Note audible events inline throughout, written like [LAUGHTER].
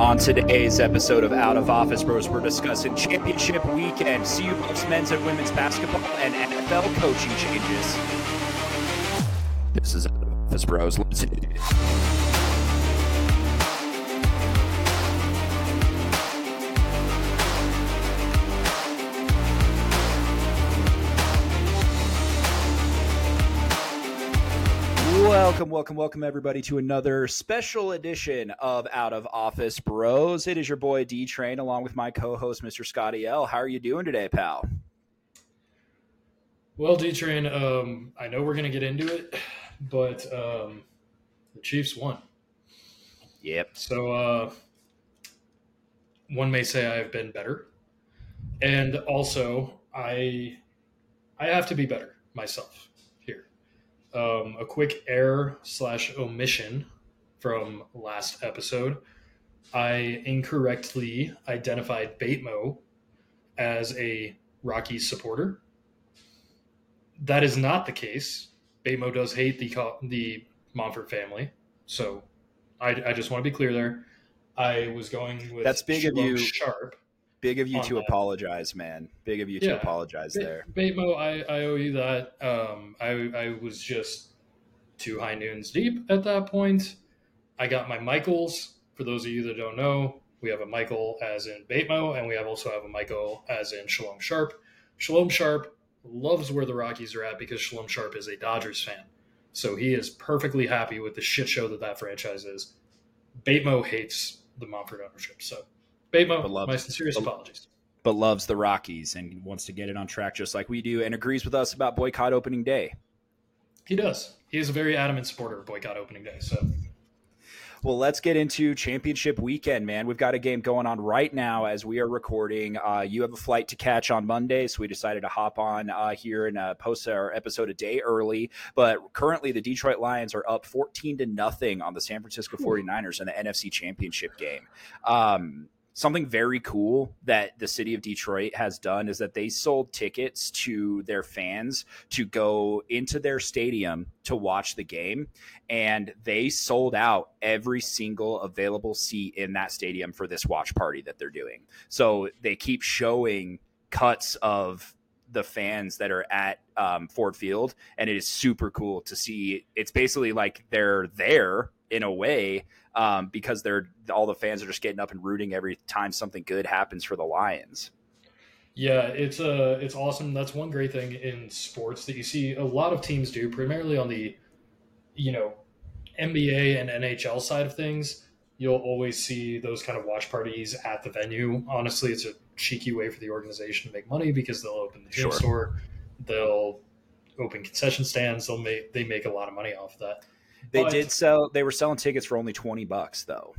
On today's episode of Out of Office Bros, we're discussing championship weekend, CU Buffs men's and women's basketball, and NFL coaching changes. This is Out of Office Bros. Let's hit it. Welcome, welcome, welcome, everybody, to another special edition of Out of Office Bros. It is your boy D Train, along with my co-host, Mr. Scotty L. How are you doing today, pal? Well, D Train, um, I know we're gonna get into it, but um, the Chiefs won. Yep. So uh, one may say I have been better, and also I I have to be better myself. Um, a quick error slash omission from last episode. I incorrectly identified Batemo as a Rockies supporter. That is not the case. Batemo does hate the the Montfort family, so I, I just want to be clear there. I was going with That's big of you. Sharp. Big of you to that. apologize, man. Big of you to apologize Ba- there. Batemo, I, I owe you that. Um, I, I was just two high noons deep at that point. I got my Michaels. For those of you that don't know, we have a Michael as in Batemo, and we have also have a Michael as in Shalom Sharp. Shalom Sharp loves where the Rockies are at because Shalom Sharp is a Dodgers fan. So he is perfectly happy with the shit show that that franchise is. Batemo hates the Montfort ownership. So, Batemo, But loves- my sincerest but- apologies. But loves the Rockies and wants to get it on track just like we do, and agrees with us about boycott opening day. He does. He is a very adamant supporter of boycott opening day. So Well, let's get into championship weekend, man. We've got a game going on right now as we are recording. Uh, you have a flight to catch on Monday, so we decided to hop on uh, here and uh, post our episode a day early. But currently, the Detroit Lions are up 14 to nothing on the San Francisco 49ers in the NFC Championship game. Um, something very cool that the city of Detroit has done is that they sold tickets to their fans to go into their stadium to watch the game and they sold out every single available seat in that stadium for this watch party that they're doing. So they keep showing cuts of the fans that are at um, Ford Field, and it is super cool to see. It's basically like they're there in a way um, because they're all the fans are just getting up and rooting every time something good happens for the Lions. yeah, it's uh, it's awesome. That's one great thing in sports that you see a lot of teams do, primarily on the, you know, NBA and NHL side of things. You'll always see those kind of watch parties at the venue. Honestly, it's a cheeky way for the organization to make money because they'll open the gym Sure. store, they'll open concession stands. They'll make they make a lot of money off of that. They But- did sell. They were selling tickets for only twenty bucks though.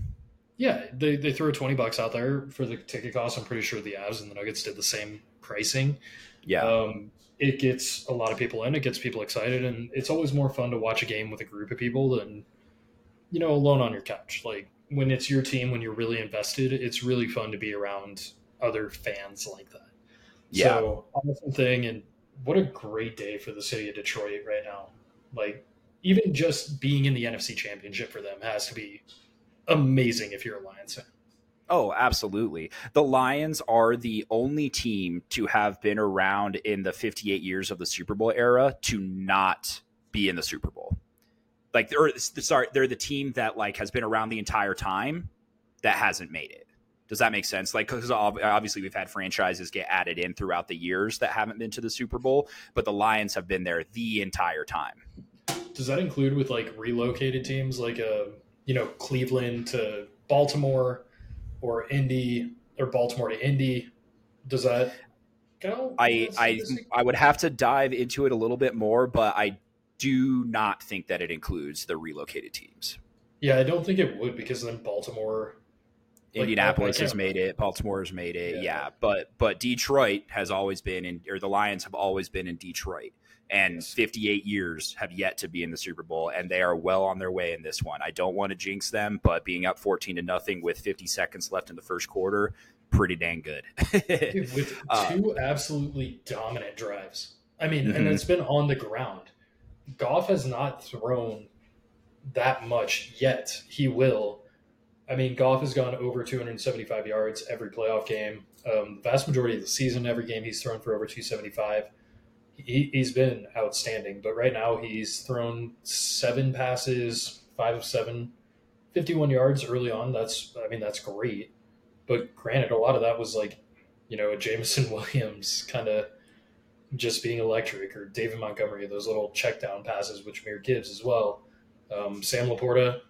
Yeah, they, they threw 20 bucks out there for the ticket cost. I'm pretty sure the Avs and the Nuggets did the same pricing. Yeah. Um, it gets a lot of people in, it gets people excited, and it's always more fun to watch a game with a group of people than, you know, alone on your couch. Like when it's your team, when you're really invested, it's really fun to be around other fans like that. Yeah. So, awesome thing. And what a great day for the city of Detroit right now. Like, even just being in the NFC championship for them has to be amazing if you're a Lions fan. Oh, absolutely. The Lions are the only team to have been around in the 58 years of the Super Bowl era to not be in the Super Bowl. Like, they're, sorry, they're the team that like has been around the entire time that hasn't made it. Does that make sense? Like, because obviously we've had franchises get added in throughout the years that haven't been to the Super Bowl, but the Lions have been there the entire time. Does that include with like relocated teams like uh you know Cleveland to Baltimore or Indy or Baltimore to Indy? Does that go? I I I would have to dive into it a little bit more, but I do not think that it includes the relocated teams. yeah, I don't think it would because then Baltimore. Like, Indianapolis has made it, Baltimore has made it, yeah. Yeah. But but Detroit has always been in, or the Lions have always been in Detroit, and Yes. 58 years have yet to be in the Super Bowl, and they are well on their way in this one. I don't want to jinx them, but being up 14 to nothing with 50 seconds left in the first quarter, pretty dang good. Dude, with [LAUGHS] Uh, two absolutely dominant drives. I mean, and Mhm. it's been on the ground. Goff has not thrown that much yet. He will. I mean, Goff has gone over 275 yards every playoff game. Um, the vast majority of the season, every game he's thrown for over 275. He, he's been outstanding, but right now he's thrown seven passes, five of seven, 51 yards early on. That's, I mean, that's great. But granted, a lot of that was like, you know, a Jameson [LAUGHS] Williams kind of just being electric, or David Montgomery, those little check down passes, which Jahmyr Gibbs as well. Um, Sam LaPorta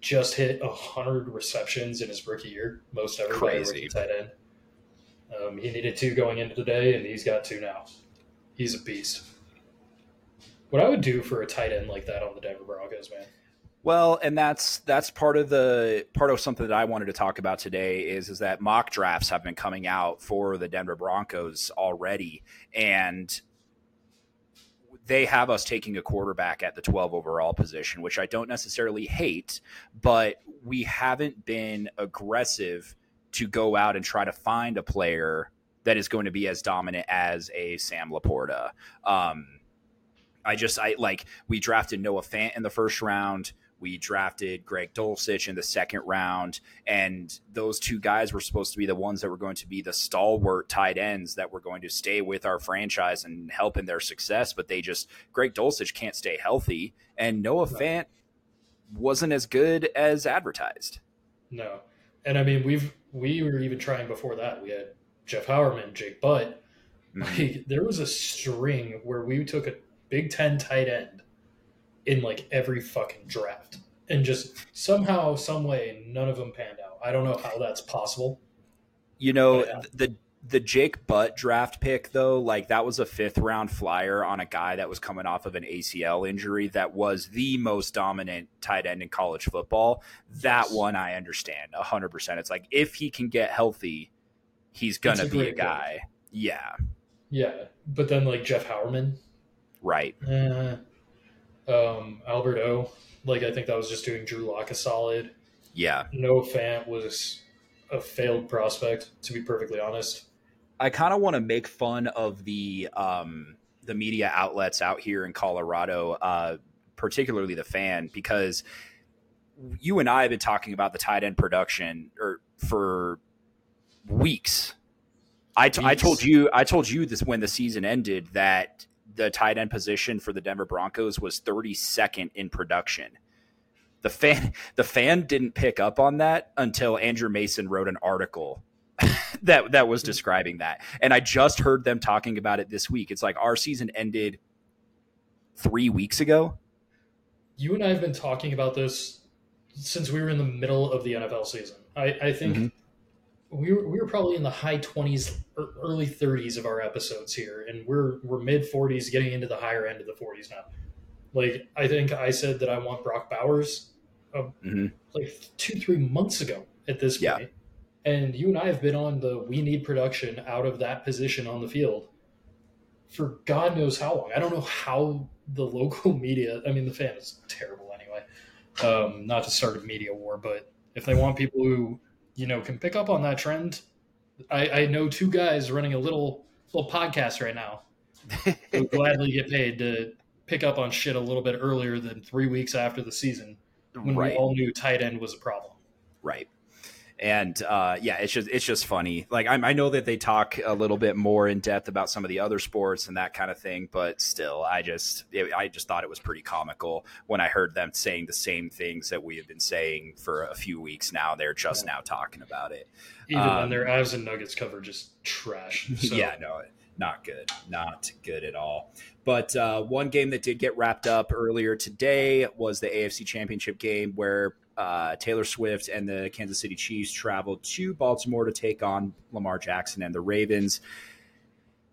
just hit 100 receptions in his rookie year, most ever by a rookie tight end. Um, he needed two going into today, and he's got two now. He's a beast. What I would do for a tight end like that on the Denver Broncos, man. Well, and that's that's part of the part of something that I wanted to talk about today is is that mock drafts have been coming out for the Denver Broncos already, and they have us taking a quarterback at the 12 overall position, which I don't necessarily hate, but we haven't been aggressive to go out and try to find a player that is going to be as dominant as a Sam LaPorta. Um, I just I like we drafted Noah Fant in the first round. We drafted Greg Dulcich in the second round, and those two guys were supposed to be the ones that were going to be the stalwart tight ends that were going to stay with our franchise and help in their success. But they just Greg Dulcich can't stay healthy, and Noah Fant wasn't as good as advertised. No, and I mean we've we were even trying before that. We had Jeff Heuerman, Jake Butt. Mm-hmm. Like there was a string where we took a Big Ten tight end in like every fucking draft, and just somehow, some way, none of them panned out. I don't know how that's possible. You know yeah. the the Jake Butt draft pick though, like that was a fifth round flyer on a guy that was coming off of an ACL injury that was the most dominant tight end in college football. That Yes. one I understand hundred percent. It's like if he can get healthy, he's gonna be a great pick. guy. Yeah, Yeah, but then like Jeff Heuerman, right. eh, um, Albert O. Like I think that was just doing Drew Lock a solid. Yeah. Noah Fant was a failed prospect, to be perfectly honest. I kind of want to make fun of the um, the media outlets out here in Colorado, uh, particularly the fan, because you and I have been talking about the tight end production or for weeks. I, t- I told you I told you this when the season ended that the tight end position for the Denver Broncos was 32nd in production. The fan [LAUGHS] the fan didn't pick up on that until Andrew Mason wrote an article [LAUGHS] that that was describing that. And I just heard them talking about it this week. It's like our season ended 3 weeks ago. You and I have been talking about this since we were in the middle of the NFL season. I, I think Mhm. We were we were probably in the high twenties, early thirties of our episodes here, and we're we're mid forties, getting into the higher end of the forties now. Like I think I said that I want Brock Bowers, uh, Mhm. like two three months ago at this Yeah. point. And you and I have been on the we need production out of that position on the field for God knows how long. I don't know how the [LAUGHS] local media, I mean, the fan is terrible anyway. Um, not to start a media war, but if they want people who, you know, can pick up on that trend, I, I know two guys running a little little podcast right now [LAUGHS] who gladly get paid to pick up on shit a little bit earlier than three weeks after the season oh, when right. we all knew tight end was a problem. Right. And uh, yeah, it's just it's just funny. Like I, I know that they talk a little bit more in depth about some of the other sports and that kind of thing, but still, I just it, I just thought it was pretty comical when I heard them saying the same things that we have been saying for a few weeks now. They're just now talking about it. Even Um, when their Avs and Nuggets cover just trash. [LAUGHS] So, yeah, no, not good, not good at all. But uh, one game that did get wrapped up earlier today was the AFC Championship game where uh, Taylor Swift and the Kansas City Chiefs traveled to Baltimore to take on Lamar Jackson and the Ravens.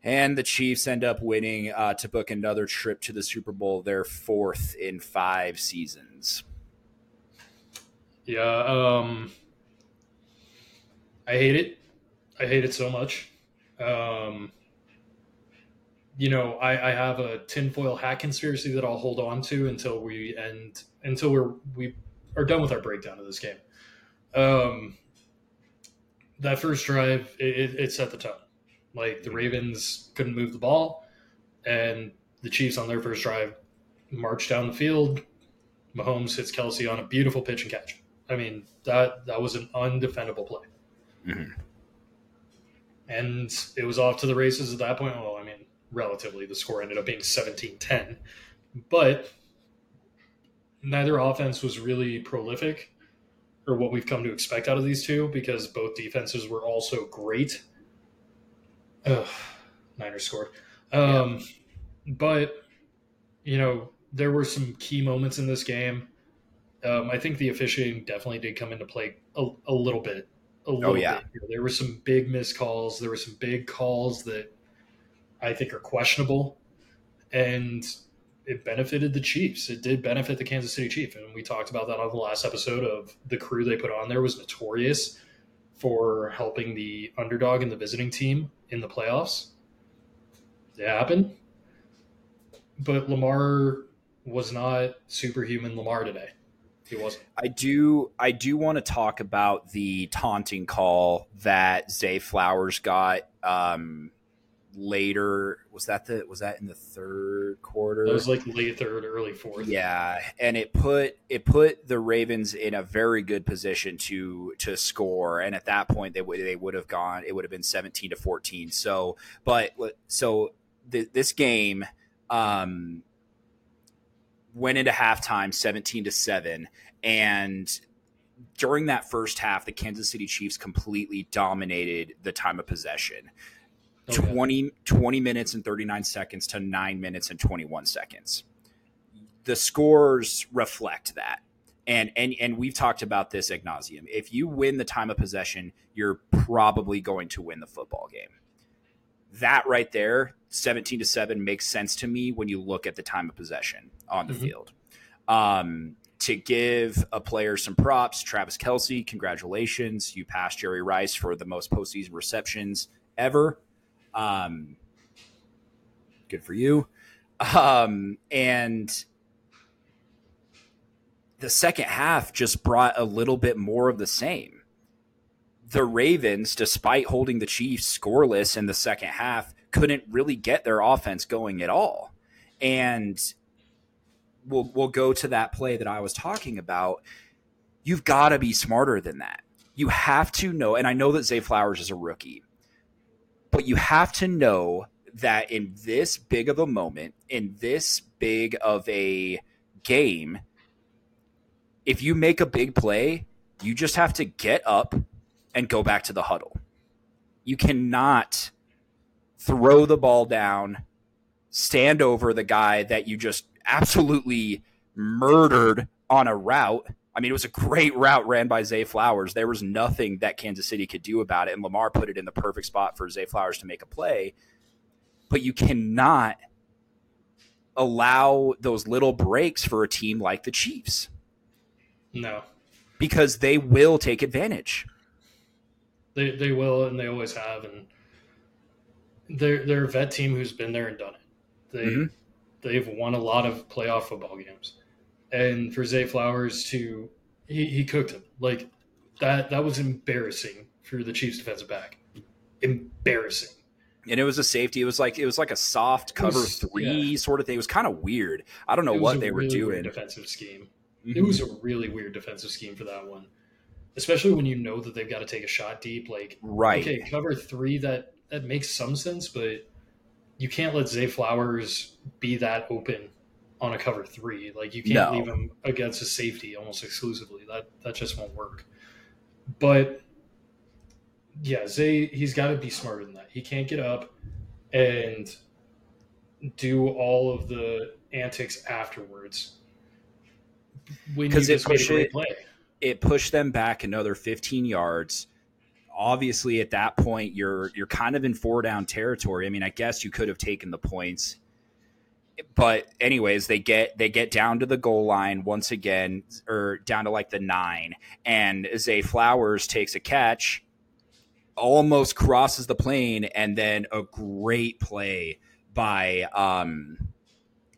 And the Chiefs end up winning uh, to book another trip to the Super Bowl, their fourth in five seasons. Yeah, um, I hate it. I hate it so much. Um, you know, I, I have a tinfoil hat conspiracy that I'll hold on to until we end until we're we are done with our breakdown of this game. Um, that first drive, it, it, set the tone. Like the Ravens couldn't move the ball, and the Chiefs on their first drive marched down the field. Mahomes hits Kelce on a beautiful pitch and catch I mean that that was an undefendable play, Mhm. and it was off to the races at that point. Well, I mean, relatively, the score ended up being 17-10, but neither offense was really prolific or what we've come to expect out of these two because both defenses were also great. Ugh, Niners scored. Um, But, you know, there were some key moments in this game. Um, I think the officiating definitely did come into play a, a little bit. A little yeah. bit. There were some big missed calls. There were some big calls that I think are questionable. And it benefited the Chiefs. It did benefit the Kansas City Chiefs, and we talked about that on the last episode of the crew they put on there was notorious for helping the underdog and the visiting team in the playoffs. It happened, but Lamar was not superhuman Lamar today. He wasn't. I do I do want to talk about the taunting call that Zay Flowers got um, later. Was that the was that in the third quarter? It was like late third, early fourth. Yeah, and it put it put the Ravens in a very good position to to score, and at that point they would they would have gone. It would have been seventeen to fourteen. So, but so th- this game um, went into halftime seventeen to seven, and during that first half, the Kansas City Chiefs completely dominated the time of possession. Okay. 20, 20 minutes and 39 seconds to 9 minutes and 21 seconds. The scores reflect that. And, and and we've talked about this ad nauseum. If you win the time of possession, you're probably going to win the football game. That right there, 17 to 7, makes sense to me when you look at the time of possession on the Mhm. field. Um, to give a player some props, Travis Kelce, congratulations. You passed Jerry Rice for the most postseason receptions ever. Um, good for you. Um, and the second half just brought a little bit more of the same. The Ravens, despite holding the Chiefs scoreless in the second half, couldn't really get their offense going at all. And we'll we'll go to that play that I was talking about. You've got to be smarter than that. You have to know, and I know that Zay Flowers is a rookie, but you have to know that in this big of a moment, in this big of a game, if you make a big play, you just have to get up and go back to the huddle. You cannot throw the ball down, stand over the guy that you just absolutely murdered on a route. I mean, it was a great route ran by Zay Flowers. There was nothing that Kansas City could do about it, and Lamar put it in the perfect spot for Zay Flowers to make a play. But you cannot allow those little breaks for a team like the Chiefs No, because they will take advantage. they they will, and they always have, and they're they're a vet team who's been there and done it. They Mhm. they've won a lot of playoff football games, and for Zay Flowers to he, he cooked him like that. That was embarrassing for the Chiefs defensive back. Embarrassing. And it was a safety. It was like it was like a soft cover was- three sort of thing. It was kind of weird. I don't know what they were really weird doing. Defensive scheme. Mhm. It was a really weird defensive scheme for that one, especially when you know that they've got to take a shot deep. Like right. okay, cover three that that makes some sense, but you can't let Zay Flowers be that open on a cover three. Like you can't No. leave him against a safety almost exclusively. That that just won't work. But yeah, Zay he's got to be smarter than that. He can't get up and do all of the antics afterwards. Because it just made a push great it- play. it pushed them back another 15 yards. Obviously, at that point, you're you're kind of in four down territory. I mean, I guess you could have taken the points, but anyways, they get they get down to the goal line once again, or down to like the nine, and Zay Flowers takes a catch, almost crosses the plane, and then a great play by um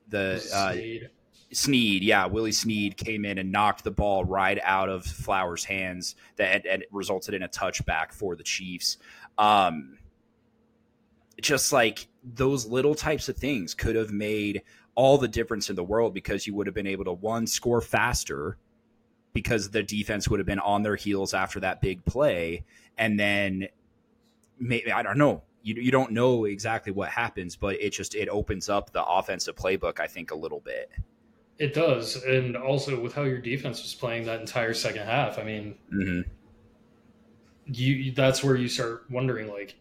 the uh. Sneed, yeah, Willie Sneed came in and knocked the ball right out of Flowers' hands that and it resulted in a touchback for the Chiefs. Um, just like those little types of things could have made all the difference in the world because you would have been able to one score faster because the defense would have been on their heels after that big play, and then maybe I don't know. You, you don't know exactly what happens, but it just it opens up the offensive playbook. I think a little bit. It does, and also with how your defense was playing that entire second half. I mean, mm-hmm. you that's where you start wondering like,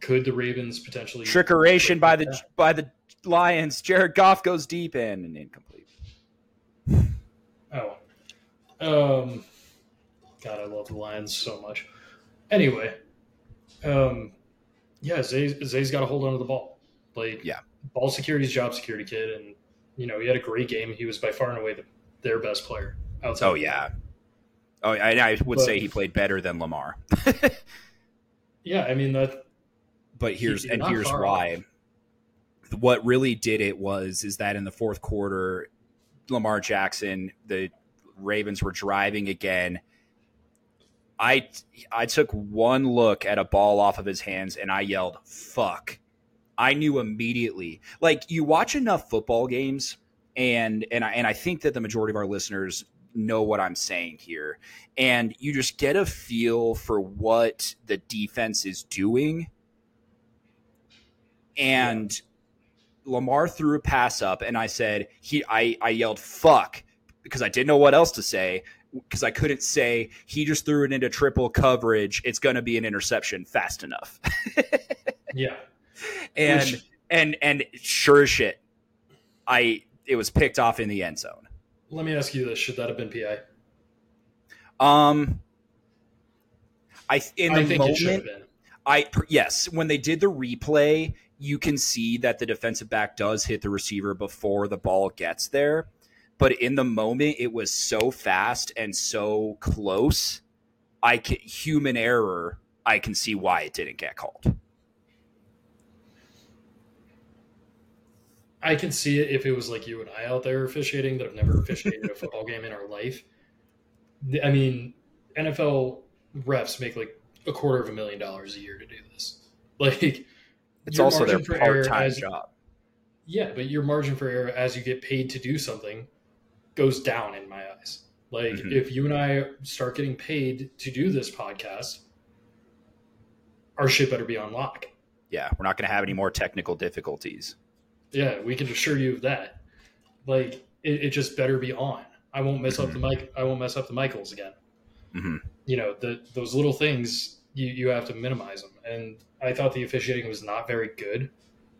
could the Ravens potentially trickeration by the by the Lions? Jared Goff goes deep in and incomplete. Oh, um, God, I love the Lions so much. Anyway, um, yeah, Zay, Zay's got to hold on to the ball. Like, yeah, ball security is job security, kid, and you know he had a great game. He was by far and away the, their best player. Outside oh yeah, oh I, I would but, say he played better than Lamar. [LAUGHS] yeah, I mean that. But here's and here's why. What really did it was is that in the fourth quarter, Lamar Jackson, the Ravens were driving again. I I took one look at a ball off of his hands and I yelled "fuck." I knew immediately. Like you watch enough football games, and and I and I think that the majority of our listeners know what I'm saying here, and you just get a feel for what the defense is doing, and. Yeah. Lamar threw a pass up, and I said he. I I yelled "fuck" because I didn't know what else to say because I couldn't say he just threw it into triple coverage. It's going to be an interception fast enough. [LAUGHS] yeah, and Which, and and sure as shit, I it was picked off in the end zone. Let me ask you this: Should that have been PI? Um, I in the I moment, I yes, when they did the replay, you can see that the defensive back does hit the receiver before the ball gets there but in the moment it was so fast and so close i can human error i can see why it didn't get called. I can see it if it was like you and i out there officiating that have never officiated a football game in our life. I mean nfl refs make like a quarter of a million dollars a year to do this. Like it's also their part-time job yeah but your margin for error as you get paid to do something goes down in my eyes. Like mm-hmm. if you and I start getting paid to do this podcast, our shit better be on lock. Yeah, we're not going to have any more technical difficulties. Yeah, we can assure you of that. Like it, it just better be on. I won't mess mm-hmm. up the mic. I won't mess up the Michaels again. Mm-hmm. You know, the, those little things you you have to minimize them. And I thought the officiating was not very good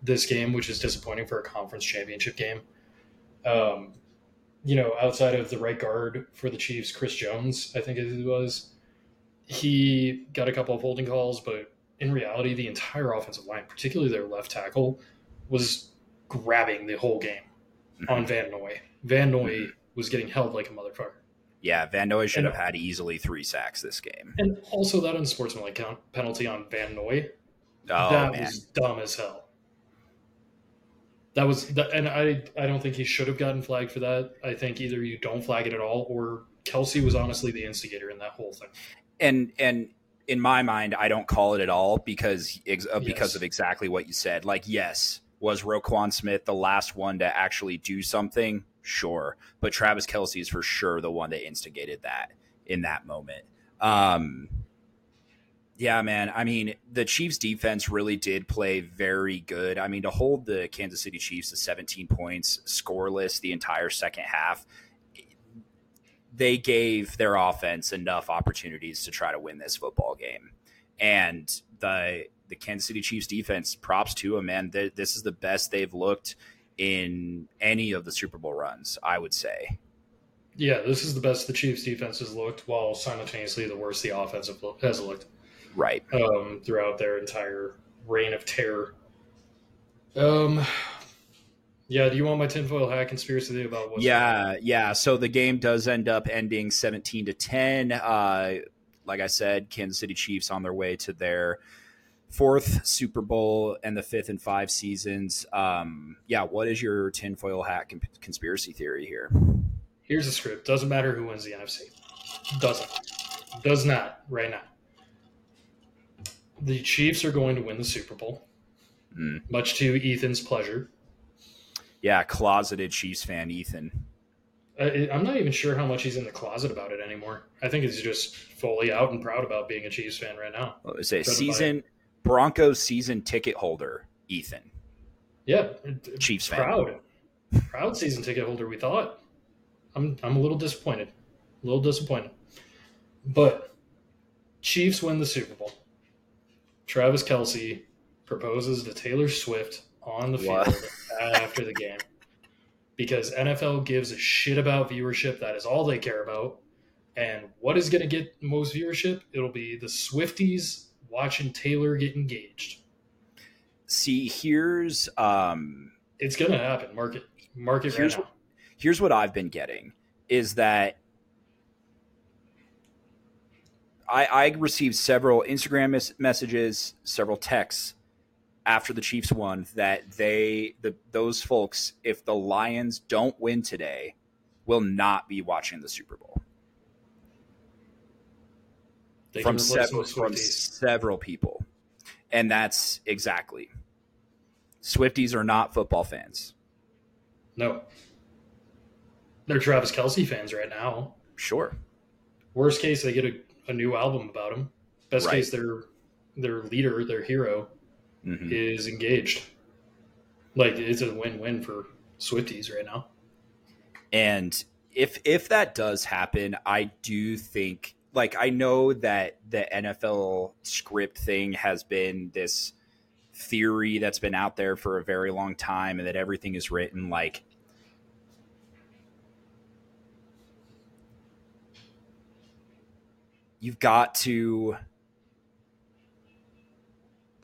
this game, which is disappointing for a conference championship game. Um, you know, outside of the right guard for the Chiefs, Chris Jones, I think it was, he got a couple of holding calls, but in reality, the entire offensive line, particularly their left tackle, was grabbing the whole game mm-hmm. on Van Noy. Van Noy mm-hmm. was getting held like a motherfucker. Yeah, Van Noy should and, have had easily three sacks this game. And also that unsportsmanlike count penalty on Van Noy. Oh, that man. was dumb as hell. That was that, and I I don't think he should have gotten flagged for that. I think either you don't flag it at all, or Kelce was honestly the instigator in that whole thing. And and in my mind, I don't call it at all because uh, because of exactly what you said. Like, yes, was Roquan Smith the last one to actually do something? Sure, but Travis Kelce is for sure the one that instigated that in that moment. Um, yeah, man. I mean, the Chiefs defense really did play very good. I mean, to hold the Kansas City Chiefs to 17 points, scoreless the entire second half, they gave their offense enough opportunities to try to win this football game. And the the Kansas City Chiefs defense, props to them, man. This is the best they've looked in any of the Super Bowl runs, I would say. Yeah, this is the best the Chiefs defense has looked, while simultaneously the worst the offense has looked right um, throughout their entire reign of terror. Um, yeah. Do you want my tinfoil hat conspiracy about what? Yeah, yeah. So the game does end up ending seventeen to ten. Uh, like I said, Kansas City Chiefs on their way to their fourth Super Bowl and the fifth and five seasons. Um, yeah, what is your tinfoil hat conspiracy theory here? Here's the script. Doesn't matter who wins the NFC. Doesn't. Does not right now the Chiefs are going to win the Super Bowl, mm. much to Ethan's pleasure. Yeah, closeted Chiefs fan, Ethan. I, I'm not even sure how much he's in the closet about it anymore. I think he's just fully out and proud about being a Chiefs fan right now. What was it? Season Broncos season ticket holder, Ethan. Yeah, Chiefs fan. proud, proud season ticket holder. We thought. I'm I'm a little disappointed, a little disappointed, but Chiefs win the Super Bowl. Travis Kelce proposes to Taylor Swift on the field after the game because NFL gives a shit about viewership. That is all they care about. And what is going to get most viewership? It'll be the Swifties watching Taylor get engaged. See, here's um It's going to happen. Market, market right Here's now. here's what I've been getting is that I, I received several Instagram mes- messages, several texts after the Chiefs won that they the those folks, if the Lions don't win today, will not be watching the Super Bowl. They from several from several people, and that's exactly. Swifties are not football fans. No. They're Travis Kelce fans right now. Sure, Worst case, they get a, a new album about him. Best Right. case, their their leader, their hero, Mhm. is engaged. Like it's a win-win for Swifties right now. And if if that does happen, I do think like I know that the NFL script thing has been this theory that's been out there for a very long time and that everything is written like you've got to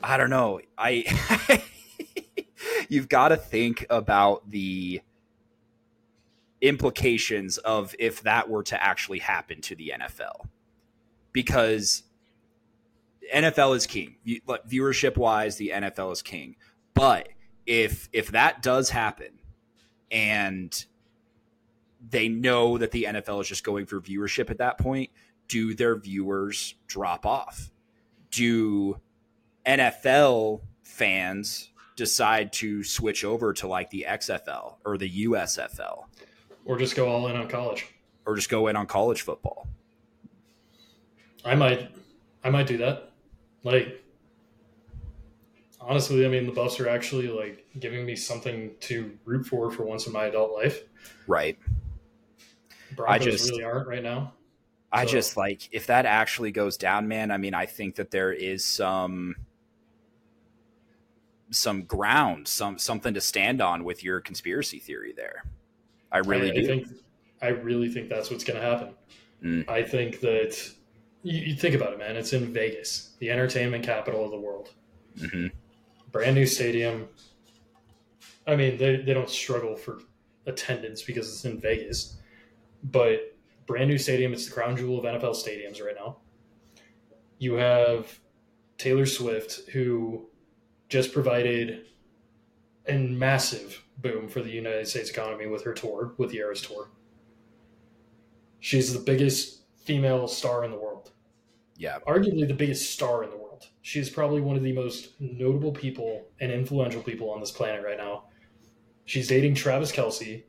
I don't know. I [LAUGHS] you've got to think about the implications of if that were to actually happen to the NFL. Because NFL is king. Like, Viewership wise, the NFL is king. But if if that does happen and they know that the NFL is just going for viewership at that point, do their viewers drop off? Do NFL fans decide to switch over to like the XFL or the USFL? Or just go all in on college. or just go in on college football. I might I might do that. Like honestly, I mean the Buffs are actually like giving me something to root for for once in my adult life. Right. Broncos just- really aren't right now. I So- just like if that actually goes down, man. I mean, I think that there is some some ground, some something to stand on with your conspiracy theory there. I really I, do. I think I really think that's what's going to happen. Mm. I think that you, you think about it, man. It's in Vegas, the entertainment capital of the world. Mhm. Brand new stadium. I mean, they, they don't struggle for attendance because it's in Vegas, but brand new stadium. It's the crown jewel of NFL stadiums right now. You have Taylor Swift, who just provided a massive boom for the United States economy with her tour, with the Eras Tour. She's the biggest female star in the world, Yeah. arguably the biggest star in the world. She's probably one of the most notable people and influential people on this planet right now. She's dating Travis Kelce,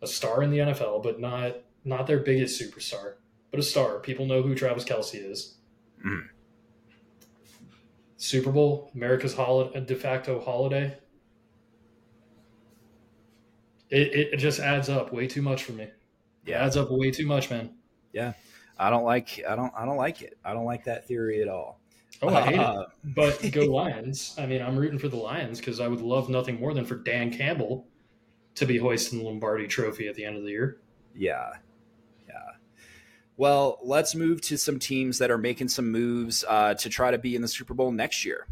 a star in the NFL, but not not their biggest superstar, but a star. People know who Travis Kelce is. Mhm. Super Bowl, America's holiday, de facto holiday. It, it just adds up way too much for me. Yeah, It Yeah. adds up way too much, man. I don't like I don't I don't like it. I don't like that theory at all. Oh, I hate Uh, it. [LAUGHS] But go Lions. I mean, I'm rooting for the Lions because I would love nothing more than for Dan Campbell to be hoisting the Lombardi trophy at the end of the year. Yeah. Yeah. Well, let's move to some teams that are making some moves uh, to try to be in the Super Bowl next year.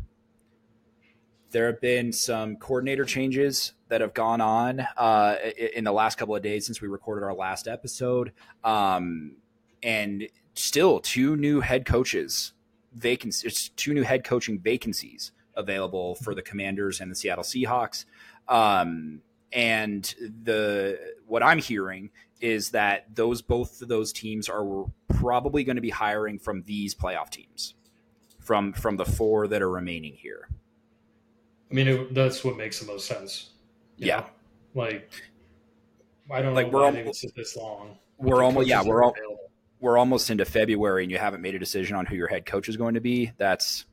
There have been some coordinator changes that have gone on uh, in the last couple of days since we recorded our last episode. Um, and still, two new head coaches vacancies, two new head coaching vacancies available for the Commanders and the Seattle Seahawks. Um, and the what I'm hearing is that those both of those teams are probably going to be hiring from these playoff teams, from from the four that are remaining here. I mean, it, that's what makes the most sense. Yeah. know? Like, I don't Like, we're why al- they would sit this long. we're almost yeah we're all, available. We're almost into February and you haven't made a decision on who your head coach is going to be. That's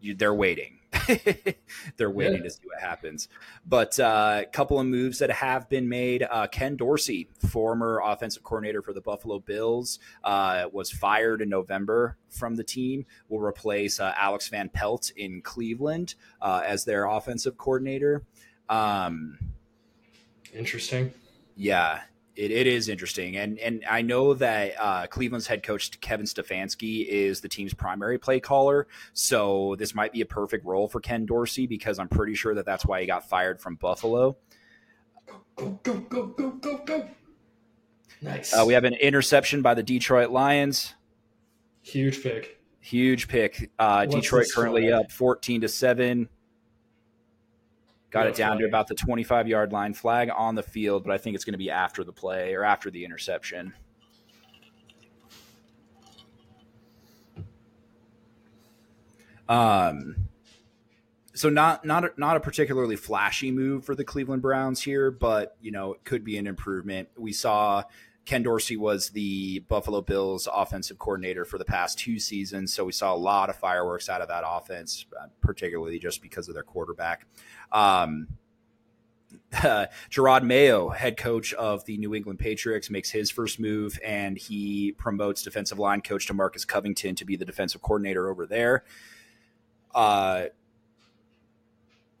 you, they're waiting. [LAUGHS] they're waiting Yeah. to see what happens. But a uh, couple of moves that have been made. Uh, Ken Dorsey, former offensive coordinator for the Buffalo Bills, uh, was fired in November from the team. Will replace uh, Alex Van Pelt in Cleveland uh, as their offensive coordinator. Um, Interesting. yeah, it, it is interesting, and and I know that uh, Cleveland's head coach Kevin Stefanski is the team's primary play caller, so this might be a perfect role for Ken Dorsey because I'm pretty sure that that's why he got fired from Buffalo. Go go go go go go. Nice. Uh, we have an interception by the Detroit Lions. huge pick. Huge pick. Uh, Detroit currently up 14 to seven. Got it down to about the 25 yard line. Flag on the field, but I think it's going to be after the play or after the interception. Um, so not not a, not a particularly flashy move for the Cleveland Browns here, but you know it could be an improvement. We saw Ken Dorsey was the Buffalo Bills offensive coordinator for the past two seasons, so we saw a lot of fireworks out of that offense, uh, particularly just because of their quarterback. Um, uh, [LAUGHS] Jerod Mayo, head coach of the New England Patriots, makes his first move, and he promotes defensive line coach DeMarcus Covington to be the defensive coordinator over there. Uh,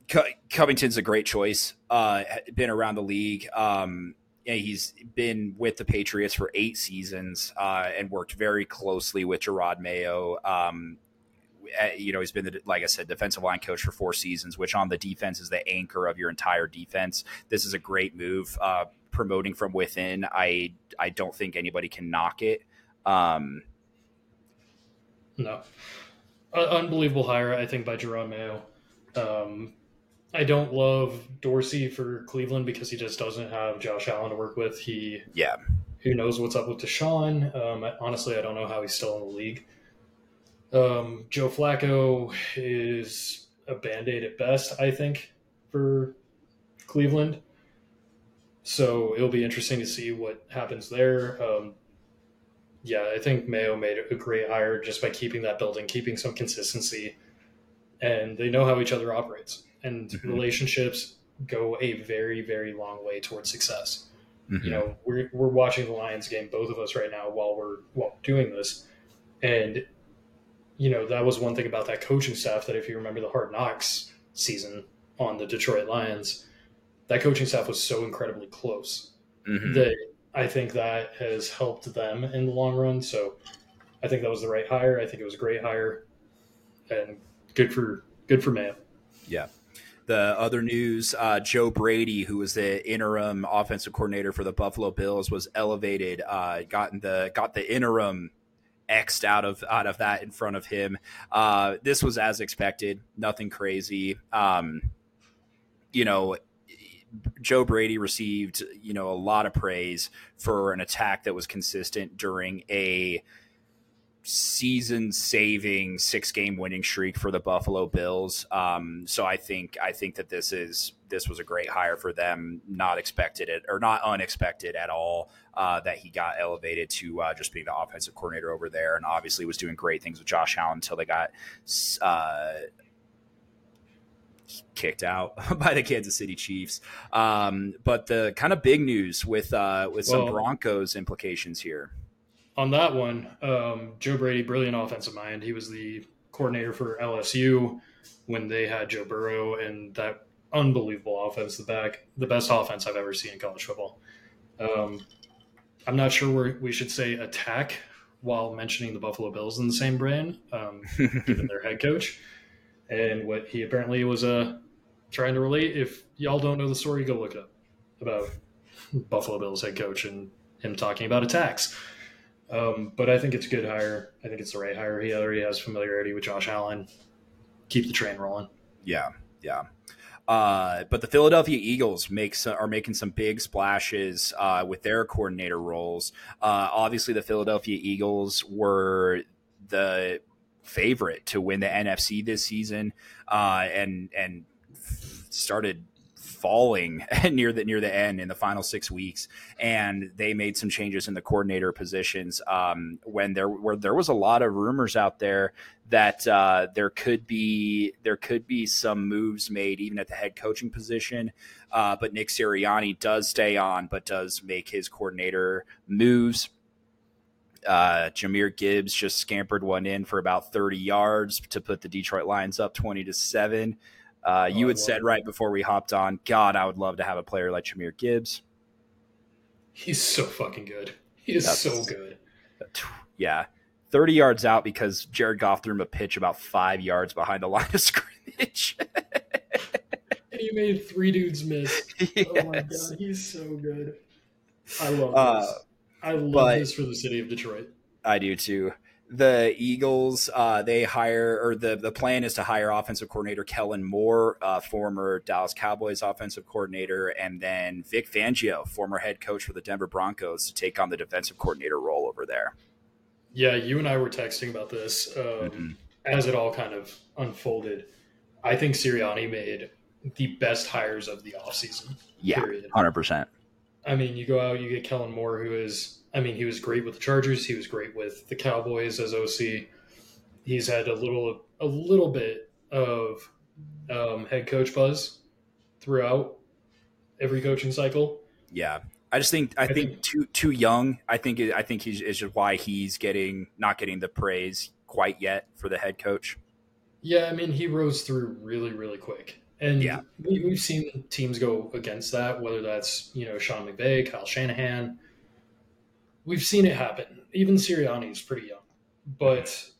Co- Covington's a great choice. Uh, been around the league. Um, yeah, he's been with the Patriots for eight seasons uh, and worked very closely with Jerod Mayo. Um, uh, you know, he's been the, like I said, defensive line coach for four seasons, which on the defense is the anchor of your entire defense. This is a great move. Uh, promoting from within, I I don't think anybody can knock it. Um, No. Uh, unbelievable hire, I think, by Jerome Mayo. Um, I don't love Dorsey for Cleveland because he just doesn't have Josh Allen to work with. He yeah, who knows what's up with Deshaun. Um, I- honestly, I don't know how he's still in the league. Um, Joe Flacco is a band aid at best, I think, for Cleveland. So it'll be interesting to see what happens there. Um, yeah, I think Mayo made a great hire just by keeping that building, keeping some consistency, and they know how each other operates. And Mhm. relationships go a very, very long way towards success Mhm. you know we're, we're watching the lions game both of us right now while we're while doing this and you know that was one thing about that coaching staff that if you remember the hard knocks season on the detroit lions that coaching staff was so incredibly close Mhm. that i think that has helped them in the long run so i think that was the right hire i think it was a great hire and good for good for mayo Yeah. The other news: uh, Joe Brady, who was the interim offensive coordinator for the Buffalo Bills, was elevated. Uh, gotten the got the interim xed out of out of that in front of him. Uh, this was as expected. Nothing crazy. Um, you know, Joe Brady received you know a lot of praise for an attack that was consistent during a season saving six game winning streak for the Buffalo Bills. Um, so I think I think that this is this was a great hire for them. Not expected it or not unexpected at all uh, that he got elevated to uh, just being the offensive coordinator over there, and obviously was doing great things with Josh Allen until they got. Uh, kicked out [LAUGHS] by the Kansas City Chiefs. Um, but the kind of big news with uh, with some Well- Broncos implications here. On that one, um, Joe Brady, brilliant offensive mind. He was the coordinator for LSU when they had Joe Burrow and that unbelievable offense, the back, the best offense I've ever seen in college football. Um, I'm not sure where we should say attack while mentioning the Buffalo Bills in the same brand, um, [LAUGHS] given their head coach and what he apparently was uh, trying to relate. If y'all don't know the story, go look it up about Buffalo Bills head coach and him talking about attacks. Um, but I think it's a good hire. I think it's the right hire. He already has familiarity with Josh Allen. Keep the train rolling. Yeah, yeah. Uh, but the Philadelphia Eagles makes are making some big splashes uh, with their coordinator roles. Uh, obviously, the Philadelphia Eagles were the favorite to win the NFC this season, uh, and and started falling [LAUGHS] near the near the end in the final six weeks, and they made some changes in the coordinator positions. Um, when there were there was a lot of rumors out there that uh, there could be there could be some moves made even at the head coaching position. Uh, but Nick Sirianni does stay on, but does make his coordinator moves. Uh, Jahmyr Gibbs just scampered one in for about 30 yards to put the Detroit Lions up 20 to seven. Uh, oh, you had said right before we hopped on, God, I would love to have a player like Jahmyr Gibbs. He's so fucking good. He is That's, so good. Yeah. 30 yards out because Jared Goff threw him a pitch about five yards behind the [LAUGHS] line of scrimmage. [LAUGHS] and he made three dudes miss. Yes. [LAUGHS] Oh my God. He's so good. I love uh, this. I love but, this for the city of Detroit. I do too the Eagles, uh, they hire, or the, the plan is to hire offensive coordinator Kellen Moore, uh, former Dallas Cowboys offensive coordinator, and then Vic Fangio, former head coach for the Denver Broncos, to take on the defensive coordinator role over there. Yeah, you and I were texting about this um, mm-hmm. as it all kind of unfolded. I think Sirianni made the best hires of the offseason. Yeah, period. 100%. I mean, you go out, you get Kellen Moore, who is I mean, he was great with the Chargers. He was great with the Cowboys as OC. He's had a little a little bit of um, head coach buzz throughout every coaching cycle. Yeah, I just think I, I think, think, too too young. I think I think he's is just why he's getting not getting the praise quite yet for the head coach. Yeah, I mean, he rose through really really quick, and yeah, we, we've seen teams go against that. Whether that's you know Sean McVay, Kyle Shanahan we've seen it happen. Even Sirianni is pretty young, but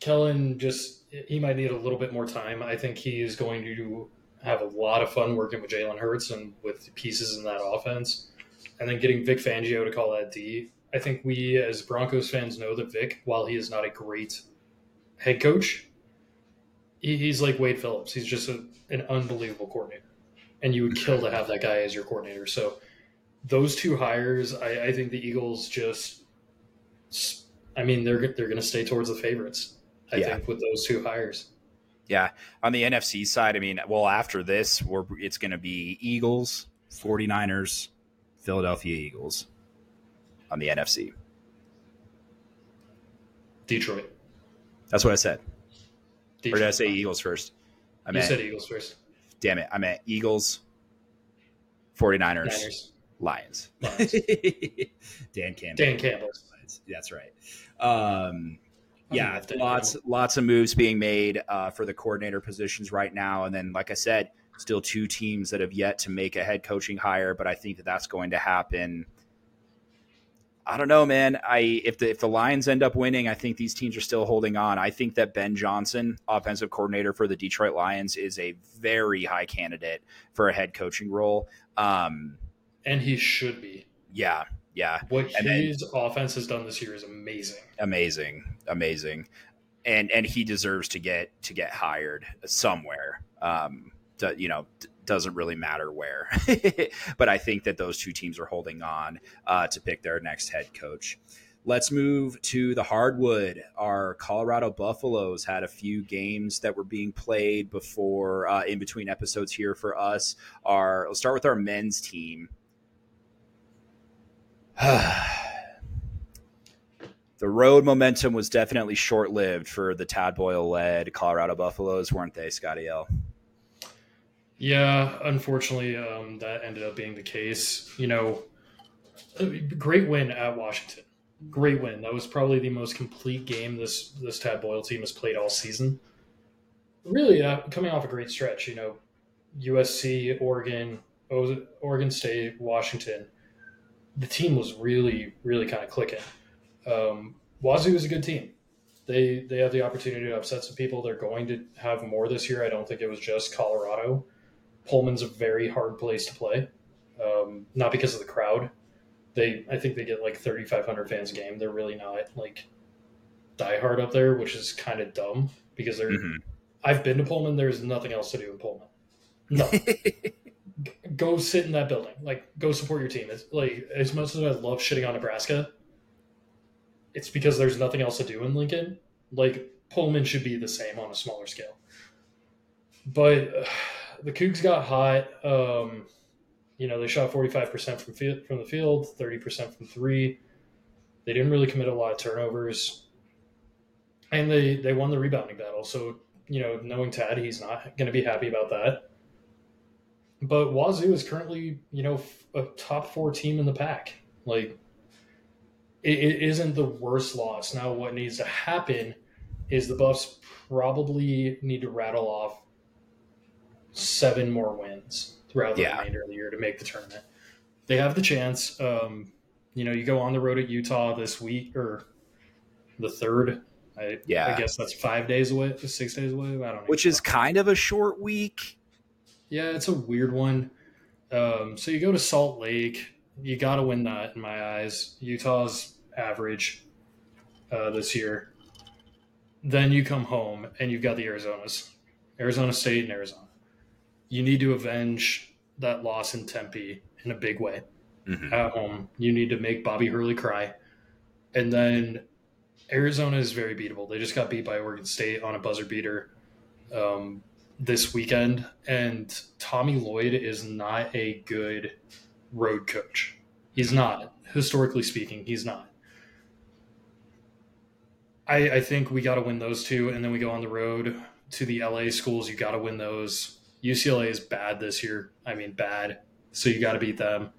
Kellen just he might need a little bit more time. I think he is going to have a lot of fun working with Jalen Hurts and with pieces in that offense, and then getting Vic Fangio to call that D. I think we as Broncos fans know that Vic, while he is not a great head coach, he's like Wade Phillips. He's just a, an unbelievable coordinator, and you would kill to have that guy as your coordinator. So those two hires, I, I think the Eagles just, I mean, they're they're going to stay towards the favorites. I yeah. think with those two hires. Yeah, on the NFC side, I mean, well, after this, we're it's going to be Eagles, 49ers, Philadelphia Eagles on the NFC. Detroit. That's what I said. Detroit. Or did I say Eagles first? I you meant, said Eagles first. Damn it. I meant Eagles, 49ers, Niners. Lions. Lions. [LAUGHS] Dan Campbell. Dan Campbell. Lions. That's right. Um, yeah, lots lots of moves being made uh, for the coordinator positions right now, and then like I said, still two teams that have yet to make a head coaching hire, but I think that that's going to happen. I don't know, man. I if the if the Lions end up winning, I think these teams are still holding on. I think that Ben Johnson, offensive coordinator for the Detroit Lions, is a very high candidate for a head coaching role. Um, and he should be. Yeah, yeah. What and his then, offense has done this year is amazing. Amazing, amazing, and and he deserves to get to get hired somewhere. Um, to, you know, doesn't really matter where, [LAUGHS] but I think that those two teams are holding on uh, to pick their next head coach. Let's move to the hardwood. Our Colorado Buffaloes had a few games that were being played before, uh, in between episodes here for us. Our let's start with our men's team. [SIGHS] the road momentum was definitely short lived for the Tad Boyle led Colorado Buffaloes, weren't they, Scotty L? Yeah, unfortunately, um, that ended up being the case. You know, great win at Washington. Great win. That was probably the most complete game this this Tad Boyle team has played all season. Really, uh, coming off a great stretch. You know, USC, Oregon, Oregon State, Washington the team was really, really kind of clicking. Um, Wazoo is a good team. They they have the opportunity to upset some people. They're going to have more this year. I don't think it was just Colorado. Pullman's a very hard place to play, um, not because of the crowd. They I think they get like 3,500 fans a game. They're really not like diehard up there, which is kind of dumb because they're. Mm-hmm. I've been to Pullman. There's nothing else to do in Pullman. No. [LAUGHS] go sit in that building. Like, go support your team. It's like as much as I love shitting on Nebraska, it's because there's nothing else to do in Lincoln. Like Pullman should be the same on a smaller scale. But uh, [SIGHS] the Cougs got hot. Um, you know, they shot 45% from field, from the field, 30% from three. They didn't really commit a lot of turnovers. And they, they won the rebounding battle. So, you know, knowing Tad, he's not going to be happy about that. But Wazoo is currently, you know, a top four team in the Pac. Like, it, it isn't the worst loss. Now, what needs to happen is the Buffs probably need to rattle off seven more wins throughout the yeah. remainder of the year to make the tournament. They have the chance. Um, you know, you go on the road at Utah this week or the third. I, yeah, I guess that's five days away, six days away. I don't know. Which is kind of a short week. Yeah, it's a weird one. Um, so you go to Salt Lake. You got to win that in my eyes. Utah's average uh, this year. Then you come home and you've got the Arizonas, Arizona State and Arizona you need to avenge that loss in Tempe in a big way mm-hmm. at home. You need to make Bobby Hurley cry. And then Arizona is very beatable. They just got beat by Oregon State on a buzzer beater um, this weekend. And Tommy Lloyd is not a good road coach. He's not. Historically speaking, he's not. I, I think we got to win those two, and then we go on the road to the LA schools. You got to win those. UCLA is bad this year. I mean, bad. So you got to beat them.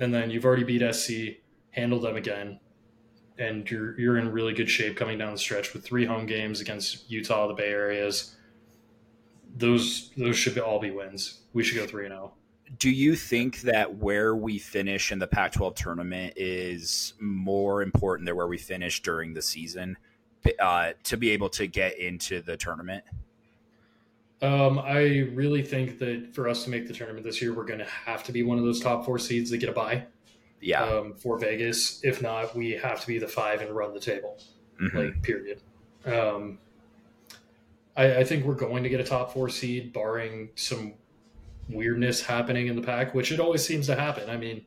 And then you've already beat SC, handled them again, and you're you're in really good shape coming down the stretch with three home games against Utah, the Bay Areas. Those those should all be wins. We should go three and zero. Oh. Do you think that where we finish in the Pac-12 tournament is more important than where we finish during the season uh, to be able to get into the tournament? Um, I really think that for us to make the tournament this year, we're going to have to be one of those top four seeds that get a bye. Yeah. Um, for Vegas, if not, we have to be the five and run the table. Mm-hmm. Like period. Um, I, I think we're going to get a top four seed, barring some weirdness happening in the Pac, which it always seems to happen. I mean,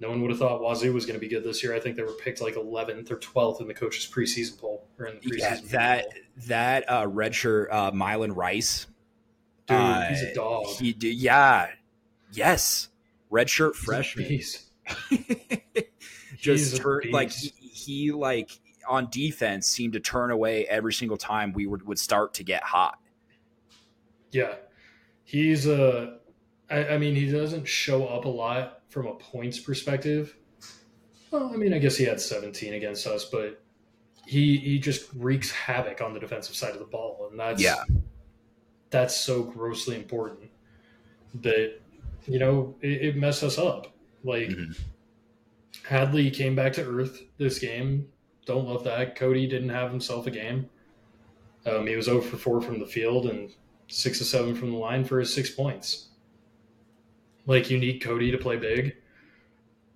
no one would have thought Wazoo was going to be good this year. I think they were picked like 11th or 12th in the coaches preseason poll or in the preseason. Yeah, that poll. that uh, redshirt uh, Myles Rice Dude, uh, he's a dog. He, yeah. Yes. Redshirt freshman. [LAUGHS] Just like he, he, like on defense seemed to turn away every single time we would, would start to get hot. Yeah. He's a I, I mean he doesn't show up a lot from a points perspective. Well, I mean, I guess he had 17 against us, but he he just wreaks havoc on the defensive side of the ball, and that's yeah that's so grossly important that you know it, it messed us up. Like mm-hmm. Hadley came back to earth this game. Don't love that. Cody didn't have himself a game. Um, he was over for four from the field and six to seven from the line for his six points. Like you need Cody to play big.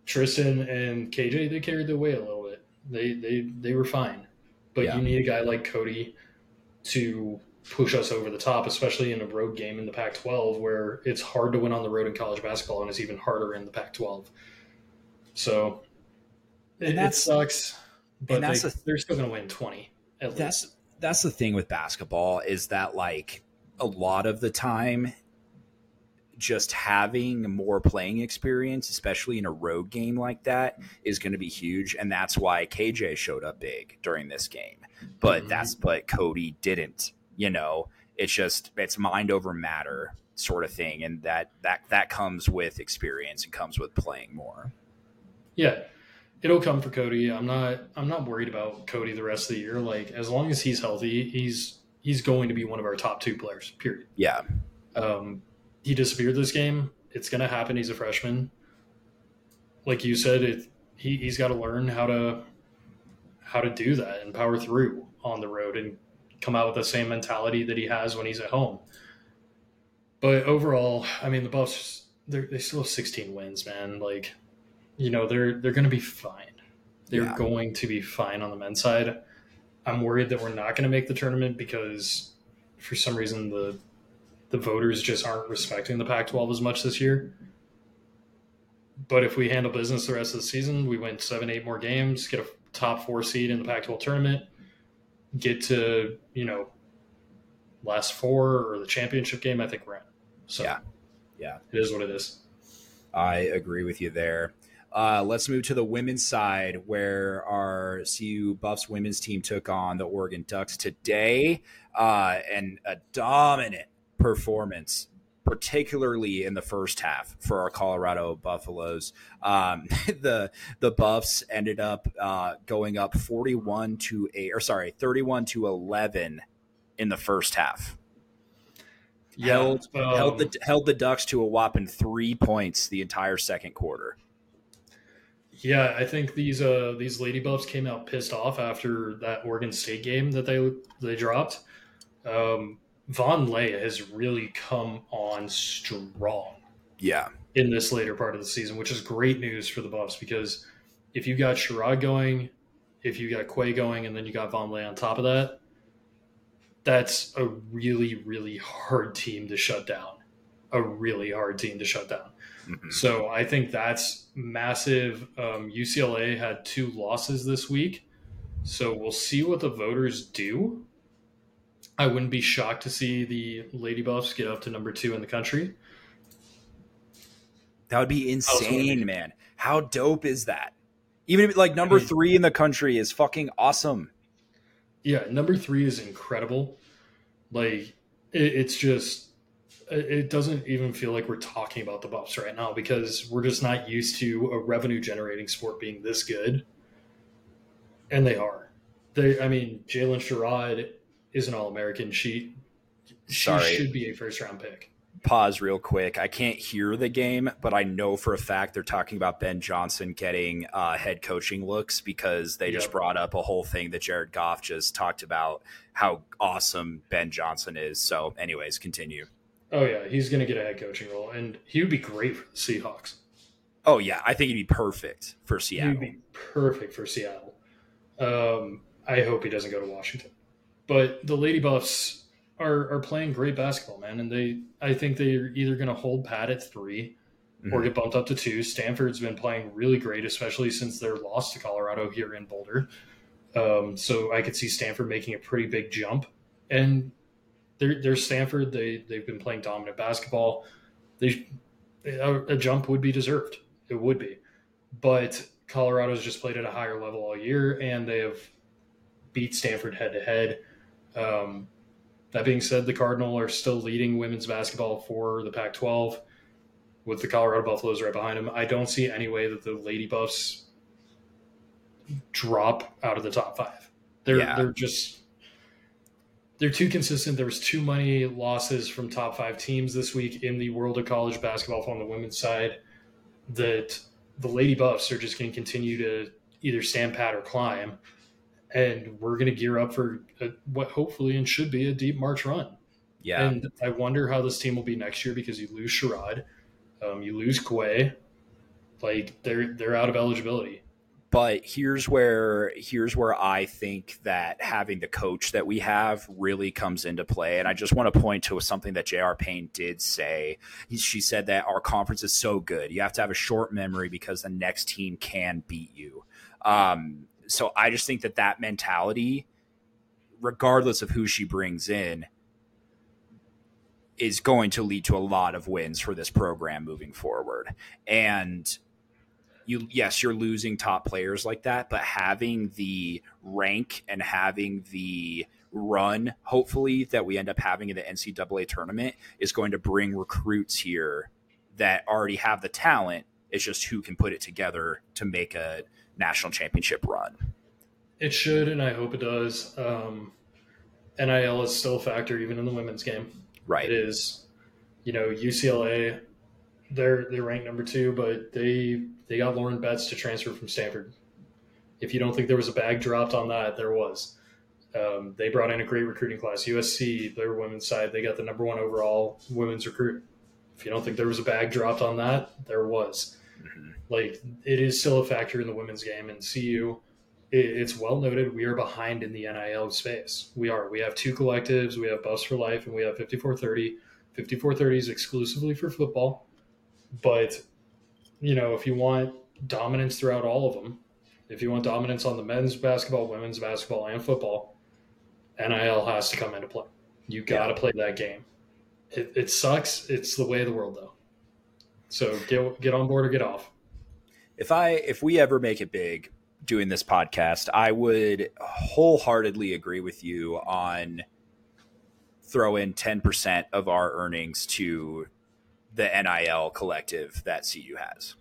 Tristan and KJ they carried the weight a little bit. They they they were fine, but yeah. you need a guy like Cody to push us over the top, especially in a road game in the Pac 12 where it's hard to win on the road in college basketball and it's even harder in the Pac 12. So it, it sucks, but they, a, they're still going to win 20 at that's, least. That's the thing with basketball is that, like, a lot of the time, just having more playing experience, especially in a road game like that, is going to be huge. And that's why KJ showed up big during this game. But mm-hmm. that's but Cody didn't you know it's just it's mind over matter sort of thing and that that that comes with experience and comes with playing more yeah it'll come for cody. I'm not i'm not worried about cody the rest of the year. Like as long as he's healthy he's he's going to be one of our top two players period. Yeah. Um he disappeared this game. It's going to happen. He's a freshman. Like you said it he, he's got to learn how to how to do that and power through on the road and come out with the same mentality that he has when he's at home. But overall, I mean, the Buffs they still have 16 wins, man. Like, you know, they're they're going to be fine. They're yeah. going to be fine on the men's side. I'm worried that we're not going to make the tournament because for some reason the the voters just aren't respecting the Pac-12 as much this year. But if we handle business the rest of the season, we win seven, eight more games, get a top four seed in the Pac-12 tournament, get to you know last four or the championship game, I think we're in. So Yeah. Yeah. it is what it is. I agree with you there. Uh, let's move to the women's side where our CU Buffs women's team took on the Oregon Ducks today. Uh, and a dominant performance, particularly in the first half for our Colorado Buffaloes. Um, [LAUGHS] the the Buffs ended up uh, going up 41 to 8, or sorry, 31 to 11 in the first half. held um, held the held the Ducks to a whopping three points the entire second quarter. Yeah, I think these uh these Lady Buffs came out pissed off after that Oregon State game that they they dropped. Um, Vonleh has really come on strong Yeah, in this later part of the season, which is great news for the Buffs because if you got Sherrod going, if you got Quay going, and then you got Vonleh on top of that, that's a really really hard team to shut down. A really hard team to shut down. Mhm. So I think that's massive. Um, UCLA had two losses this week, so we'll see what the voters do. I wouldn't be shocked to see the Lady Buffs get up to number two in the country. that would be insane, man. How dope is that? Even if like number I mean- three in the country is fucking awesome. Yeah, number three is incredible. Like it, it's just, it doesn't even feel like we're talking about the Buffs right now because we're just not used to a revenue generating sport being this good, and they are. They, I mean, Jaylyn Sherrod is an All American. She, she Sorry. should be a first round pick. Pause real quick. I can't hear the game, but I know for a fact they're talking about Ben Johnson getting uh, head coaching looks because they just brought up a whole thing that Jared Goff just talked about how awesome Ben Johnson is. So, anyways, continue. Oh yeah, he's going to get a head coaching role, and he would be great for the Seahawks. Oh yeah, I think he'd be perfect for Seattle. He'd be perfect for Seattle. Um, I hope he doesn't go to Washington. But the Lady Buffs are are playing great basketball, man, and they I think they're either going to hold pat at 3 or Mhm. get bumped up to two. Stanford's been playing really great, especially since their loss to Colorado here in Boulder. Um, so I could see Stanford making a pretty big jump, and they're, they're Stanford. They they've been playing dominant basketball. They a, a jump would be deserved. It would be, but Colorado's just played at a higher level all year, and they have beat Stanford head to head. Um, That being said, the Cardinal are still leading women's basketball for the Pac 12 with the Colorado Buffaloes right behind them. I don't see any way that the Lady Buffs drop out of the top five. They're Yeah. they're just they're too consistent. There was too many losses from top five teams this week in the world of college basketball on the women's side that the Lady Buffs are just going to continue to either stand pat or climb. And we're going to gear up for a, what hopefully and should be a deep March run. Yeah. And I wonder how this team will be next year because you lose Sherrod, um, you lose Quay, like they're they're out of eligibility. But here's where here's where I think that having the coach that we have really comes into play. And I just want to point to something that J.R. Payne did say. He, she said that our conference is so good, you have to have a short memory because the next team can beat you. Um, so I just think that that mentality, regardless of who she brings in, is going to lead to a lot of wins for this program moving forward. And you yes you're losing top players like that but having the rank and having the run hopefully that we end up having in the ncaa tournament is going to bring recruits here that already have the talent it's just who can put it together to make a national championship run It should, and I hope it does. Um, NIL is still a factor even in the women's game. right It is, you know, UCLA. They're they're ranked number two, but they they got Lauren Betts to transfer from Stanford. If you don't think there was a bag dropped on that, there was. Um, they brought in a great recruiting class. USC, their women's side, they got the number one overall women's recruit. If you don't think there was a bag dropped on that, there was. Mhm. Like it is still a factor in the women's game, and CU it, it's well noted we are behind in the NIL space. We are. We have two collectives. We have Buffs for Life and we have 5430. 5430 is exclusively for football. But, you know, if you want dominance throughout all of them, if you want dominance on the men's basketball, women's basketball, and football, NIL has to come into play. You got to play that game. It, it sucks. It's the way of the world, though. So get get on board or get off. If I if we ever make it big doing this podcast, I would wholeheartedly agree with you on throw in 10% of our earnings to the NIL collective that CU has.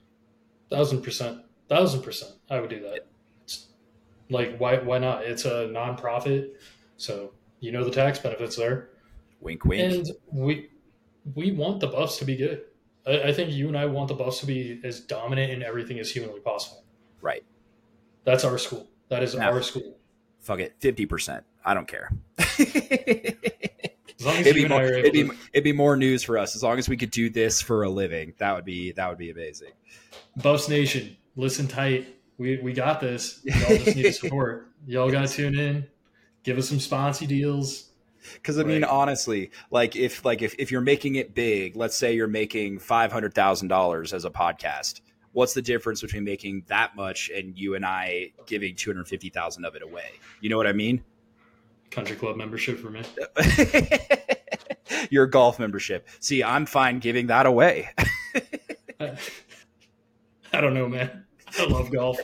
Thousand percent. Thousand percent. I would do that. It's like why why not? It's a nonprofit, so you know the tax benefits there. Wink wink. And we we want the buffs to be good. I, I think you and I want the buffs to be as dominant in everything as humanly possible. Right. That's our school. That is Now- our school. Fuck it. 50%. I don't care. [LAUGHS] As long as it'd be more it'd be, it'd be more news for us as long as we could do this for a living. That would be that would be amazing. Buffs Nation, listen tight. We we got this. Y'all just need [LAUGHS] support. Y'all got to tune in. Give us some sponsy deals. Because I mean, Right. honestly, like if like if, if you're making it big, let's say you're making five hundred thousand dollars as a podcast. What's the difference between making that much and you and I giving two hundred fifty thousand of it away? You know what I mean? Country club membership for me. [LAUGHS] Your golf membership. See, I'm fine giving that away. [LAUGHS] I, I don't know, man. I love golf.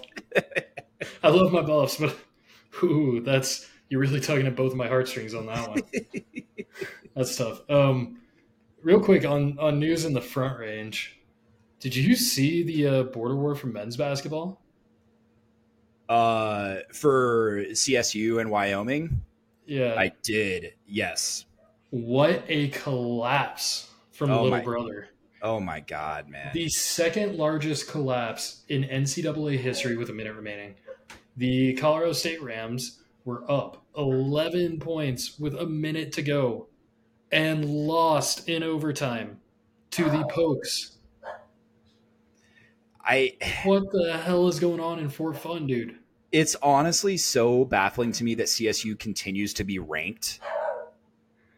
I love my buffs, but [LAUGHS] ooh, that's you're really tugging at both my heartstrings on that one. that's tough. Um, real quick on on news in the front range. Did you see the uh, border war for men's basketball? Uh, for CSU and Wyoming, Yeah. I did. Yes. what a collapse from Oh Little my- Brother. Oh my god, man. The second largest collapse in NCAA history with a minute remaining. The Colorado State Rams were up 11 points with a minute to go and lost in overtime to the Pokes. I What the hell is going on in Fort Fun, dude? It's honestly so baffling to me that CSU continues to be ranked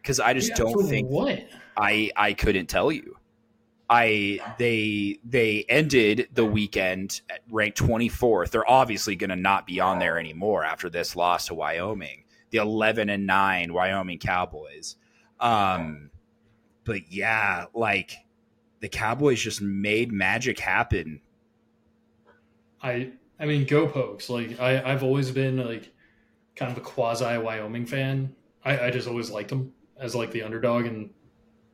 because I just Yeah, don't think what? I I couldn't tell you. I they they ended the weekend at ranked 24th. They're obviously going to not be on there anymore after this loss to Wyoming. The 11 and 9 Wyoming Cowboys. Um but yeah, like the Cowboys just made magic happen. I I mean, go Pokes. Like I, I've always been like kind of a quasi Wyoming fan. I, I just always liked them as like the underdog, and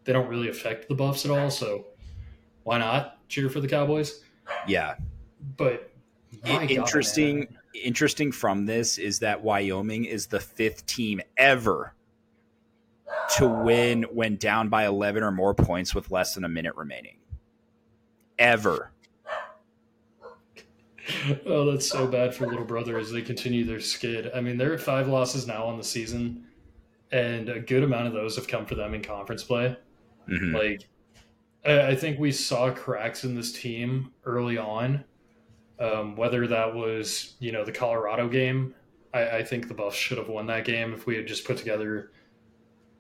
they don't really affect the Buffs at all. So why not cheer for the Cowboys? Yeah. But God, interesting man. interesting from this is that Wyoming is the fifth team ever to win when down by 11 or more points with less than a minute remaining. Ever. Oh, that's so bad for little brother as they continue their skid. I mean, they're at five losses now on the season, and a good amount of those have come for them in conference play. Mhm. Like, I, I think we saw cracks in this team early on. Um, whether that was, you know, the Colorado game, I, I think the Buffs should have won that game if we had just put together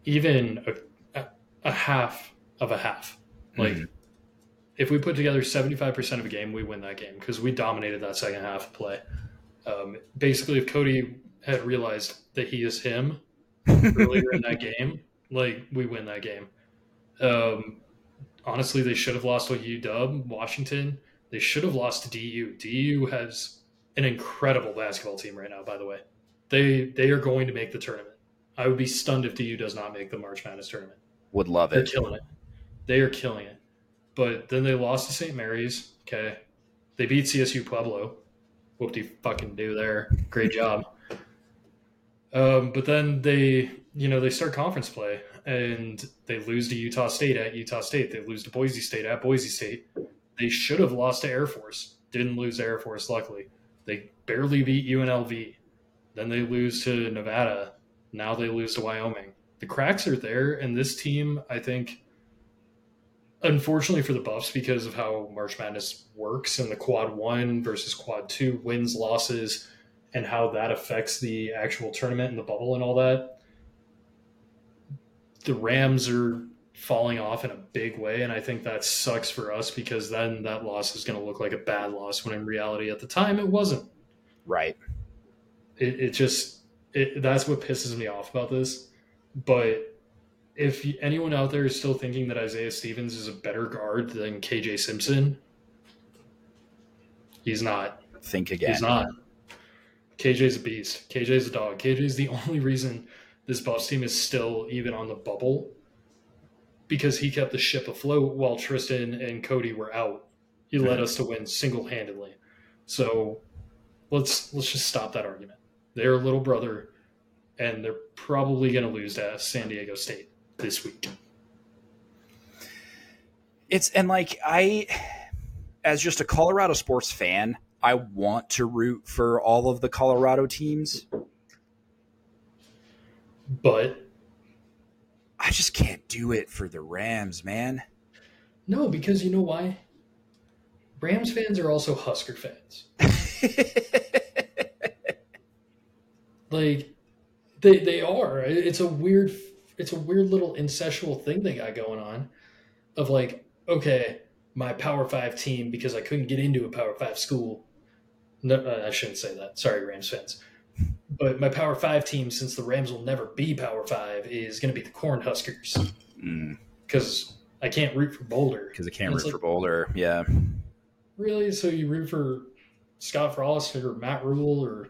even a, a, half of a half. Like, Mhm. If we put together 75% of a game, we win that game because we dominated that second half of play. Um, basically, if Cody had realized that he is him earlier in that [LAUGHS] game, like we win that game. Um, honestly, they should have lost to UW, Washington. They should have lost to DU. DU has an incredible basketball team right now. By the way, they they are going to make the tournament. I would be stunned if DU does not make the March Madness tournament. Would love it. They're killing it. They are killing it. But then they lost to St. Mary's. Okay. They beat CSU Pueblo. Whoop de fucking do there. Great job. Um, but then they, you know, they start conference play and they lose to Utah State at Utah State. They lose to Boise State at Boise State. They should have lost to Air Force. Didn't lose Air Force, luckily. They barely beat UNLV. Then they lose to Nevada. Now they lose to Wyoming. The cracks are there, and this team, I think, unfortunately for the Buffs, because of how March Madness works and the quad one versus quad two wins, losses, and how that affects the actual tournament and the bubble and all that, the Rams are falling off in a big way. And I think that sucks for us because then that loss is going to look like a bad loss when in reality at the time it wasn't. Right. It, it just, it, that's what pisses me off about this. But if anyone out there is still thinking that Isaiah Stevens is a better guard than KJ Simpson, he's not. Think again. He's not. KJ's a beast. KJ's a dog. KJ's the [LAUGHS] only reason this Buffs team is still even on the bubble because he kept the ship afloat while Tristan and Cody were out. He led us to win single handedly. So let's let's just stop that argument. They're a little brother, and they're probably going to lose to San Diego State this week. It's and like I, as just a Colorado sports fan, I want to root for all of the Colorado teams, but I just can't do it for the Rams, man. No, because you know why? Rams fans are also Husker fans. [LAUGHS] like they they are. It's a weird it's a weird little incestual thing they got going on of like, okay, my Power Five team because I couldn't get into a Power Five school. No, uh, I shouldn't say that. Sorry, Rams fans. But my Power Five team, since the Rams will never be Power Five, is going to be the Corn Huskers because mm. I can't root for Boulder. Because I can't root like, for Boulder. Yeah. Really? So you root for Scott Frost or Matt Rhule or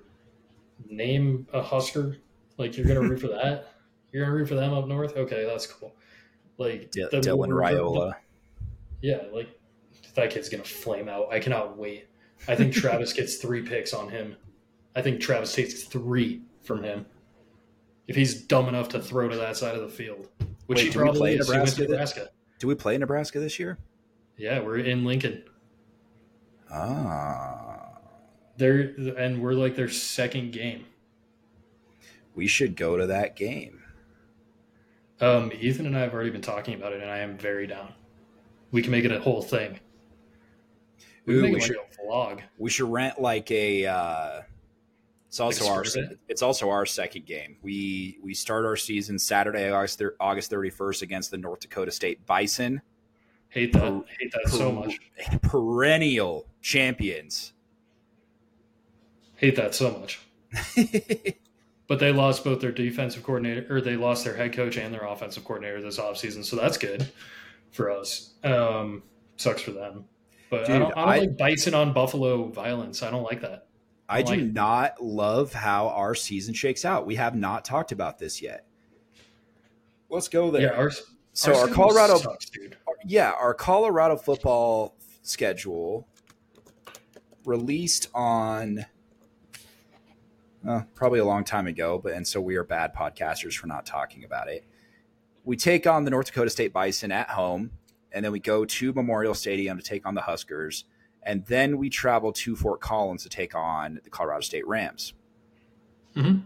name a Husker? Like you're gonna root for that? [LAUGHS] You're gonna root for them up north? Okay, that's cool. Like D- Dylan Raiola. Yeah, like that kid's gonna flame out. I cannot wait. I think Travis gets three picks on him. I think Travis takes three from him. If he's dumb enough to throw to that side of the field, which wait, he probably is. Nebraska, Nebraska. Do we play Nebraska this year? Yeah, we're in Lincoln. Ah. They're and we're like their second game. We should go to that game. Um, Ethan and I have already been talking about it, and I am very down. We can make it a whole thing. We, Ooh, we should like vlog. We should rent like a. Uh, it's also like our. It's also our second game. We we start our season Saturday, August August thirty first against the North Dakota State Bison. Hate that. Per, Hate that per, so much. Perennial champions. Hate that so much. [LAUGHS] but they lost both their defensive coordinator, or they lost their head coach and their offensive coordinator this offseason. So that's good for us. Um, sucks for them. But Dude, I don't, I don't I, like Bison on Buffalo violence. I don't like that. I, I do like not love how our season shakes out. We have not talked about this yet. Let's go there. Yeah, our, so our, our Colorado, sucks, yeah, our Colorado football schedule released on uh, probably a long time ago, but and so we are bad podcasters for not talking about it. We take on the North Dakota State Bison at home, and then we go to Memorial Stadium to take on the Huskers, and then we travel to Fort Collins to take on the Colorado State Rams. Mm-hmm.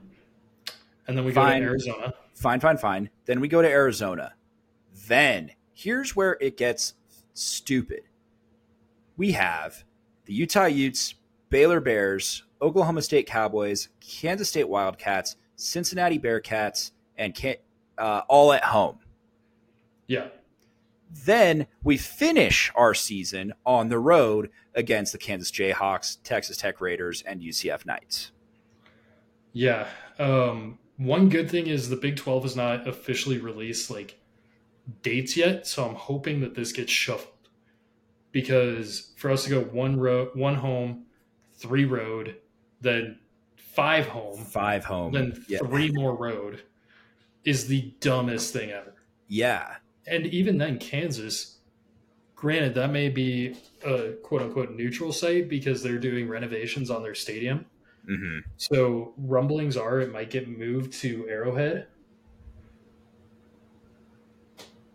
And then we fine, go to Arizona. Fine, fine, fine. Then we go to Arizona. Then here's where it gets stupid. We have the Utah Utes, Baylor Bears, Oklahoma State Cowboys, Kansas State Wildcats, Cincinnati Bearcats, and uh, all at home. Yeah. Then we finish our season on the road against the Kansas Jayhawks, Texas Tech Raiders, and UCF Knights. Yeah. Um, one good thing is the Big 12 has not officially released like dates yet, so I'm hoping that this gets shuffled because for us to go one road, one home, three road, then five home, five home, then yeah. three more road is the dumbest thing ever. Yeah, and even then, Kansas. Granted, that may be a quote unquote neutral site because they're doing renovations on their stadium. Mm-hmm. So rumblings are it might get moved to Arrowhead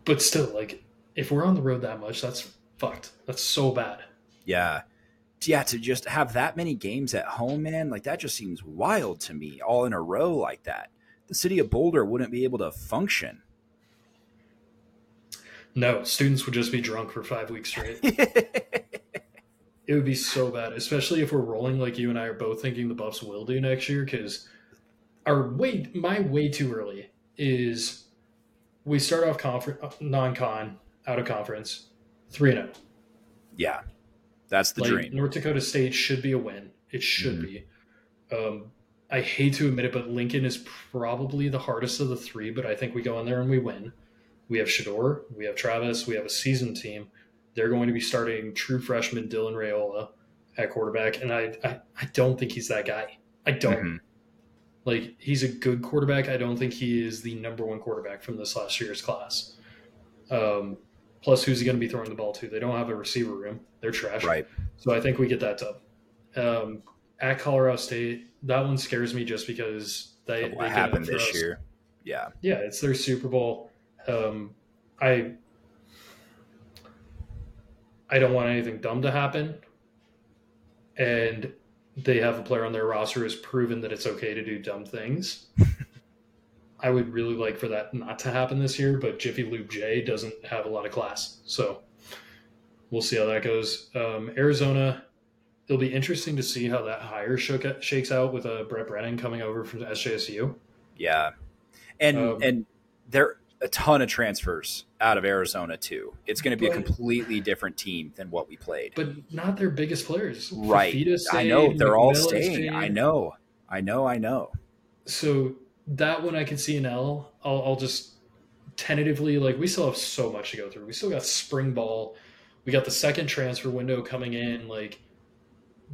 but still, like, if we're on the road that much, that's fucked. That's so bad. Yeah. Yeah, to just have that many games at home, man, like that just seems wild to me, all in a row like that. The city of Boulder wouldn't be able to function. No, students would just be drunk for five weeks straight. [LAUGHS] it would be so bad, especially if we're rolling like you and I are both thinking the Buffs will do next year. Because our way, my way too early is we start off conference non-con out of conference three and zero. Oh. Yeah, that's the like, dream. North Dakota State should be a win. It should mm-hmm. be. Um, I hate to admit it, but Lincoln is probably the hardest of the three. But I think we go in there and we win. We have Shedeur, we have Travis, we have a seasoned team. They're going to be starting true freshman Dylan Raiola at quarterback, and I I, I don't think he's that guy. I don't. Mm-hmm. Like he's a good quarterback. I don't think he is the number one quarterback from this last year's class. Um, plus, who's he going to be throwing the ball to? They don't have a receiver room. They're trash. Right. So I think we get that dub. Um, at Colorado State, that one scares me just because they, what they happened this us. year. Yeah. Yeah, it's their Super Bowl. Um, I I don't want anything dumb to happen. And they have a player on their roster who's proven that it's okay to do dumb things. [LAUGHS] I would really like for that not to happen this year, but Jiffy Lube J doesn't have a lot of class. So we'll see how that goes. Um, Arizona, it'll be interesting to see how that hire shook, shakes out with uh, Brent Brennan coming over from SJSU. Yeah. And, um, and there are a ton of transfers out of Arizona too. It's going to be but, a completely different team than what we played. But not their biggest players. Right. Stayed, I know they're McMillan all staying. Stayed. I know. I know. I know. So that one I can see an L. I'll, I'll just tentatively like we still have so much to go through. We still got spring ball. We got the second transfer window coming in. Like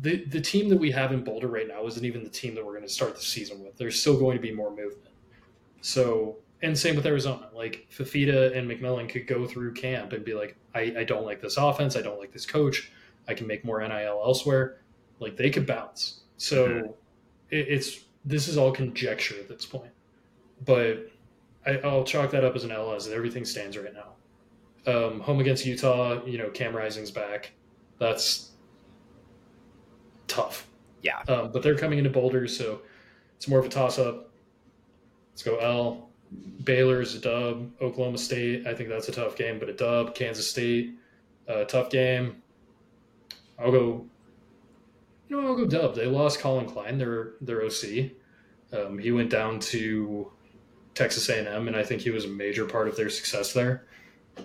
the the team that we have in Boulder right now isn't even the team that we're going to start the season with. There's still going to be more movement. So and same with Arizona. Like Fifita and McMillan could go through camp and be like, I, I don't like this offense. I don't like this coach. I can make more NIL elsewhere. Like they could bounce. So mm-hmm. it, it's this is all conjecture at this point. But I, will chalk that up as an L as everything stands right now. Um, home against Utah, you know, Cam Rising's back. That's tough. Yeah. Um, but they're coming into Boulder, so it's more of a toss up. Let's go L. Baylor's a dub. Oklahoma State, I think that's a tough game, but a dub. Kansas State, a tough game. I'll go. You know, I'll go dub. They lost Collin Klein, their their OC. Um, he went down to Texas A&M, and I think he was a major part of their success there.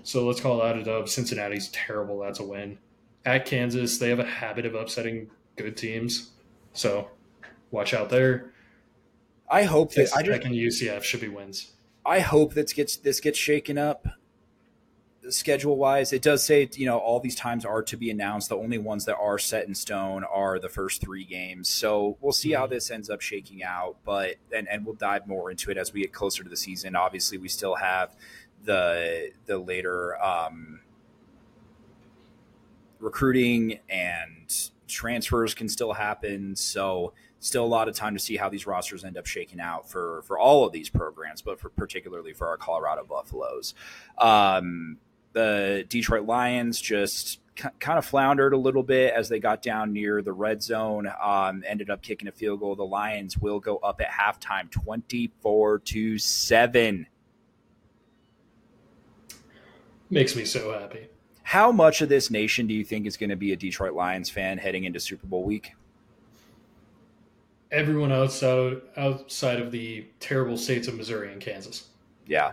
So let's call that a dub. Cincinnati's terrible. That's a win. At Kansas, they have a habit of upsetting good teams, so watch out there. I hope that I just, UCF should be wins. I hope that gets this gets shaken up schedule wise. It does say you know all these times are to be announced. The only ones that are set in stone are the first three games. So we'll see how mm-hmm. this ends up shaking out. But and and we'll dive more into it as we get closer to the season. Obviously, we still have the the later um, recruiting and transfers can still happen. So still a lot of time to see how these rosters end up shaking out for for all of these programs, but for particularly for our Colorado Buffaloes. Um, the Detroit Lions just kind of floundered a little bit as they got down near the red zone. Um, ended up kicking a field goal. The Lions will go up at halftime, twenty-four to seven. Makes me so happy. How much of this nation do you think is going to be a Detroit Lions fan heading into Super Bowl week? everyone outside outside of the terrible states of Missouri and Kansas. Yeah,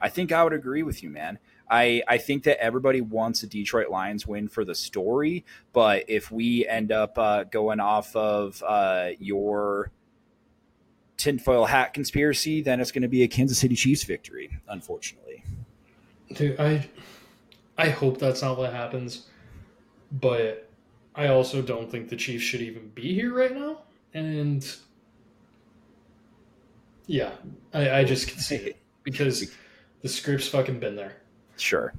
I think I would agree with you, man. I, I think that everybody wants a Detroit Lions win for the story, but if we end up uh, going off of uh, your tinfoil hat conspiracy, then it's going to be a Kansas City Chiefs victory, unfortunately. Dude, I I hope that's not what happens, but I also don't think the Chiefs should even be here right now and yeah, I, I just can see it [LAUGHS] because the script's fucking been there. Sure,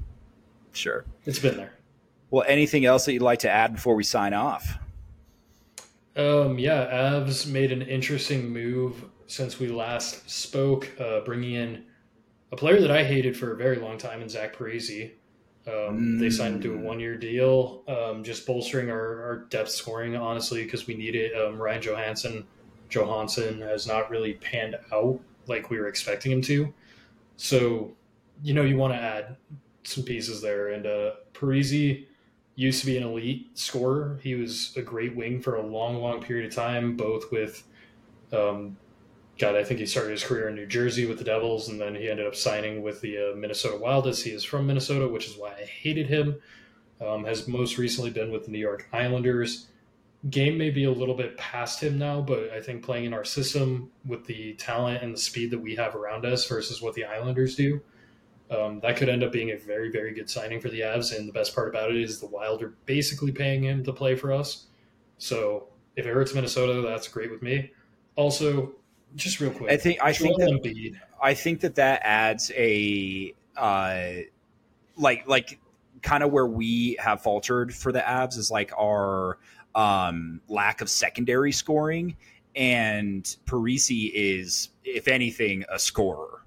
sure, it's been there. Well, anything else that you'd like to add before we sign off? Um, yeah, Avs made an interesting move since we last spoke, uh, bringing in a player that I hated for a very long time in Zach Parise. Um, mm. They signed him to a mm. one year deal, um, just bolstering our, our, depth scoring, honestly, because we need it. Um, Ryan Johansen, Johansson has not really panned out like we were expecting him to. So, you know, you want to add some pieces there. And uh, Parise used to be an elite scorer. He was a great wing for a long, long period of time, both with um, God, I think he started his career in New Jersey with the Devils, and then he ended up signing with the uh, Minnesota Wild as he is from Minnesota, which is why I hated him. Um, has most recently been with the New York Islanders. Game may be a little bit past him now, but I think playing in our system with the talent and the speed that we have around us versus what the Islanders do, Um, that could end up being a very, very good signing for the Avs. And the best part about it is the Wild are basically paying him to play for us. So if it hurts Minnesota, that's great with me. Also, just real quick, I think I think that Embiid, I think that that adds a uh, like like kind of where we have faltered for the Avs is like our um, lack of secondary scoring, and Parise is, if anything, a scorer.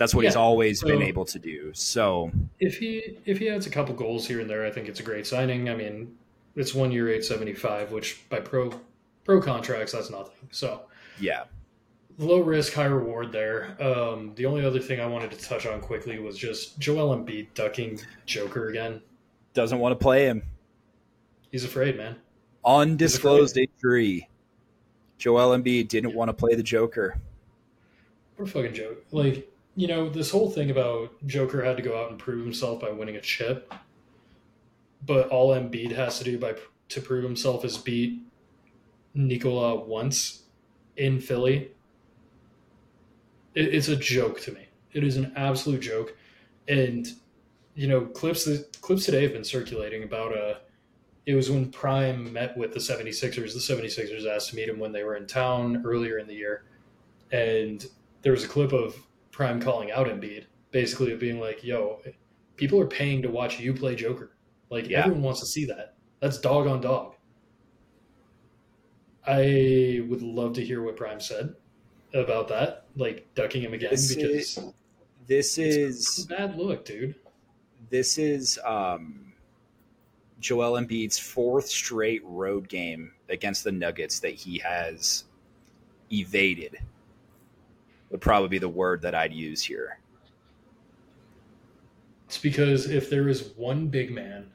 That's what he's Yeah, always been able to do. So if he if he adds a couple goals here and there, I think it's a great signing. I mean, it's one year eight seventy five, which by pro pro contracts that's nothing. So yeah, low risk, high reward there. Um, the only other thing I wanted to touch on quickly was just Joel Embiid ducking Joker again. doesn't want to play him. He's afraid, man. Undisclosed injury. Joel Embiid didn't want to play the Joker. What a fucking joke. Like, you know, this whole thing about Joker had to go out and prove himself by winning a chip, but all Embiid has to do by to prove himself is beat Nikola once in Philly. It, it's a joke to me. It is an absolute joke. And you know, clips clips today have been circulating about uh it was when Prime met with the 76ers. The 76ers asked to meet him when they were in town earlier in the year. And there was a clip of Prime calling out Embiid, basically of being like, "Yo, people are paying to watch you play Joker. Like Yeah. everyone wants to see that. That's dog on dog." I would love to hear what Prime said about that, like ducking him again This because is- This is a bad look, dude. this is um, Joel Embiid's fourth straight road game against the Nuggets that he has evaded. Would probably be the word that I'd use here. It's because if there is one big man,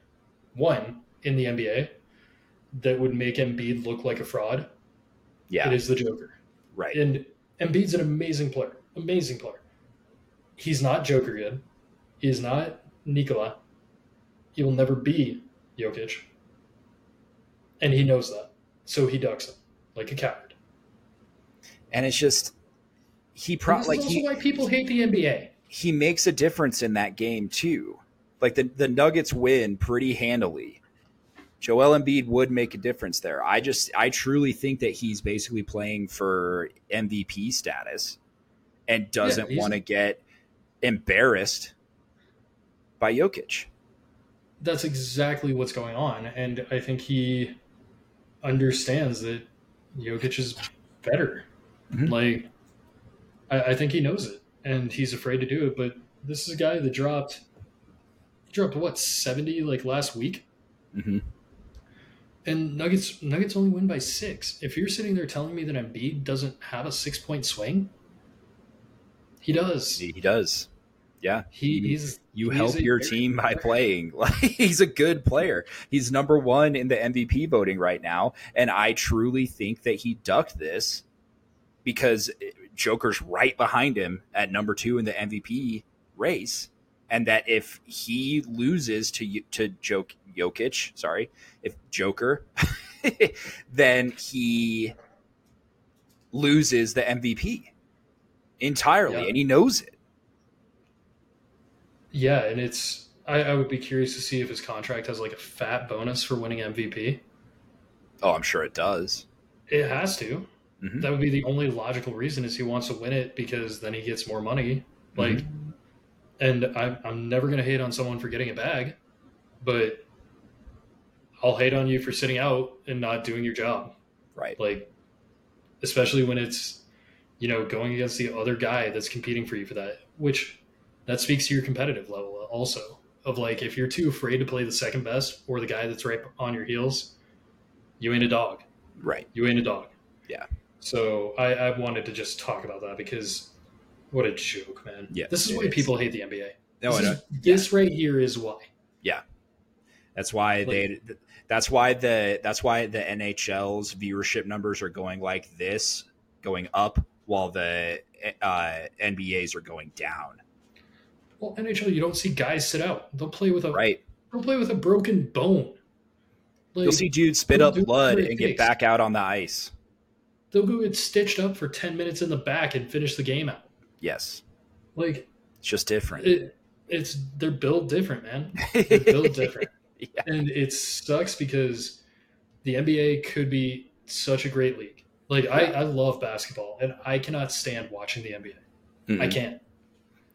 one in the NBA that would make Embiid look like a fraud, Yeah, it is the Joker. right. And Embiid's an amazing player. Amazing player. He's not Joker good. He is not Nikola. He will never be Jokic. And he knows that. So he ducks him like a coward. And it's just he And pro this like he why people hate the NBA. he makes a difference in that game too. Like the the Nuggets win pretty handily. Joel Embiid would make a difference there. I just I truly think that he's basically playing for MVP status and doesn't he's- want to get embarrassed by Jokic. That's exactly what's going on. And I think he understands that Jokic is better. Mhm. Like, I, I think he knows it. And he's afraid to do it. But this is a guy that dropped, dropped what, 70 like last week? hmm And Nuggets Nuggets only win by six. If you're sitting there telling me that Embiid doesn't have a six point swing, he does. He, he does. Yeah. He, he's You he's help your team by player. playing. [LAUGHS] Like he's a good player. He's number one in the MVP voting right now, and I truly think that he ducked this because Joker's right behind him at number two in the MVP race, and that if he loses to to Jok Jokic, sorry, if Joker, [LAUGHS] then he loses the MVP entirely, Yeah. and he knows it. Yeah, and it's I, I would be curious to see if his contract has like a fat bonus for winning MVP. Oh, I'm sure it does. It has to. Mhm. That would be the only logical reason is he wants to win it because then he gets more money. Like, and I, I'm never gonna hate on someone for getting a bag, but I'll hate on you for sitting out and not doing your job. Right. Like, especially when it's you know going against the other guy that's competing for you for that, which that speaks to your competitive level also. Of like, if you're too afraid to play the second best or the guy that's right on your heels, you ain't a dog Right. you ain't a dog. Yeah. So I, I wanted to just talk about that because what a joke, man. Yeah, This is why is. people hate the NBA. No, this, I know. is- this right here is why. Yeah, that's why Like- they. That's why the. That's why the NHL's viewership numbers are going like this, going up, while the uh, NBA's are going down. Well, NHL, you don't see guys sit out. They'll play with a Right. they'll play with a broken bone. Like, You'll see dudes spit up blood and get back out on the ice. They'll go get stitched up for ten minutes in the back and finish the game out. Yes. Like It's just different. It, it's they're built different, man. They're built [LAUGHS] different, yeah. and it sucks because the NBA could be such a great league. Like I, I love basketball, and I cannot stand watching the NBA. Mhm. I can't.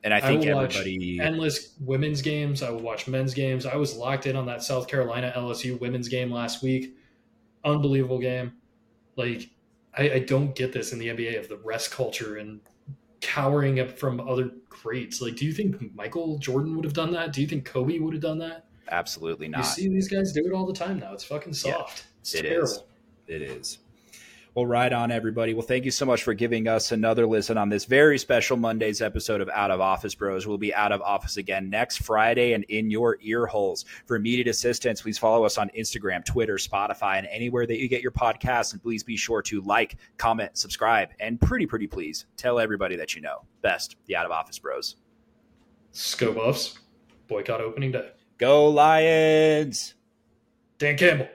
and I I think watch everybody. endless women's games. I will watch men's games. I was locked in on that South Carolina LSU women's game last week. Unbelievable game. Like I, I don't get this in the NBA of the rest culture and cowering up from other greats. Like, do you think Michael Jordan would have done that? Do you think Kobe would have done that? absolutely not. You see these guys do it all the time now. It's fucking Yeah, soft. it's it terrible. is. It is. Well, right on, everybody. Well, thank you so much for giving us another listen on this very special Monday's episode of Out of Office Bros. We'll be out of office again next Friday and in your ear holes. For immediate assistance, please follow us on Instagram, Twitter, Spotify, and anywhere that you get your podcasts. And please be sure to like, comment, subscribe, and pretty, pretty please tell everybody that you know. Best, the Out of Office Bros. Sko Buffs, boycott opening day. Go Lions! Dan Campbell.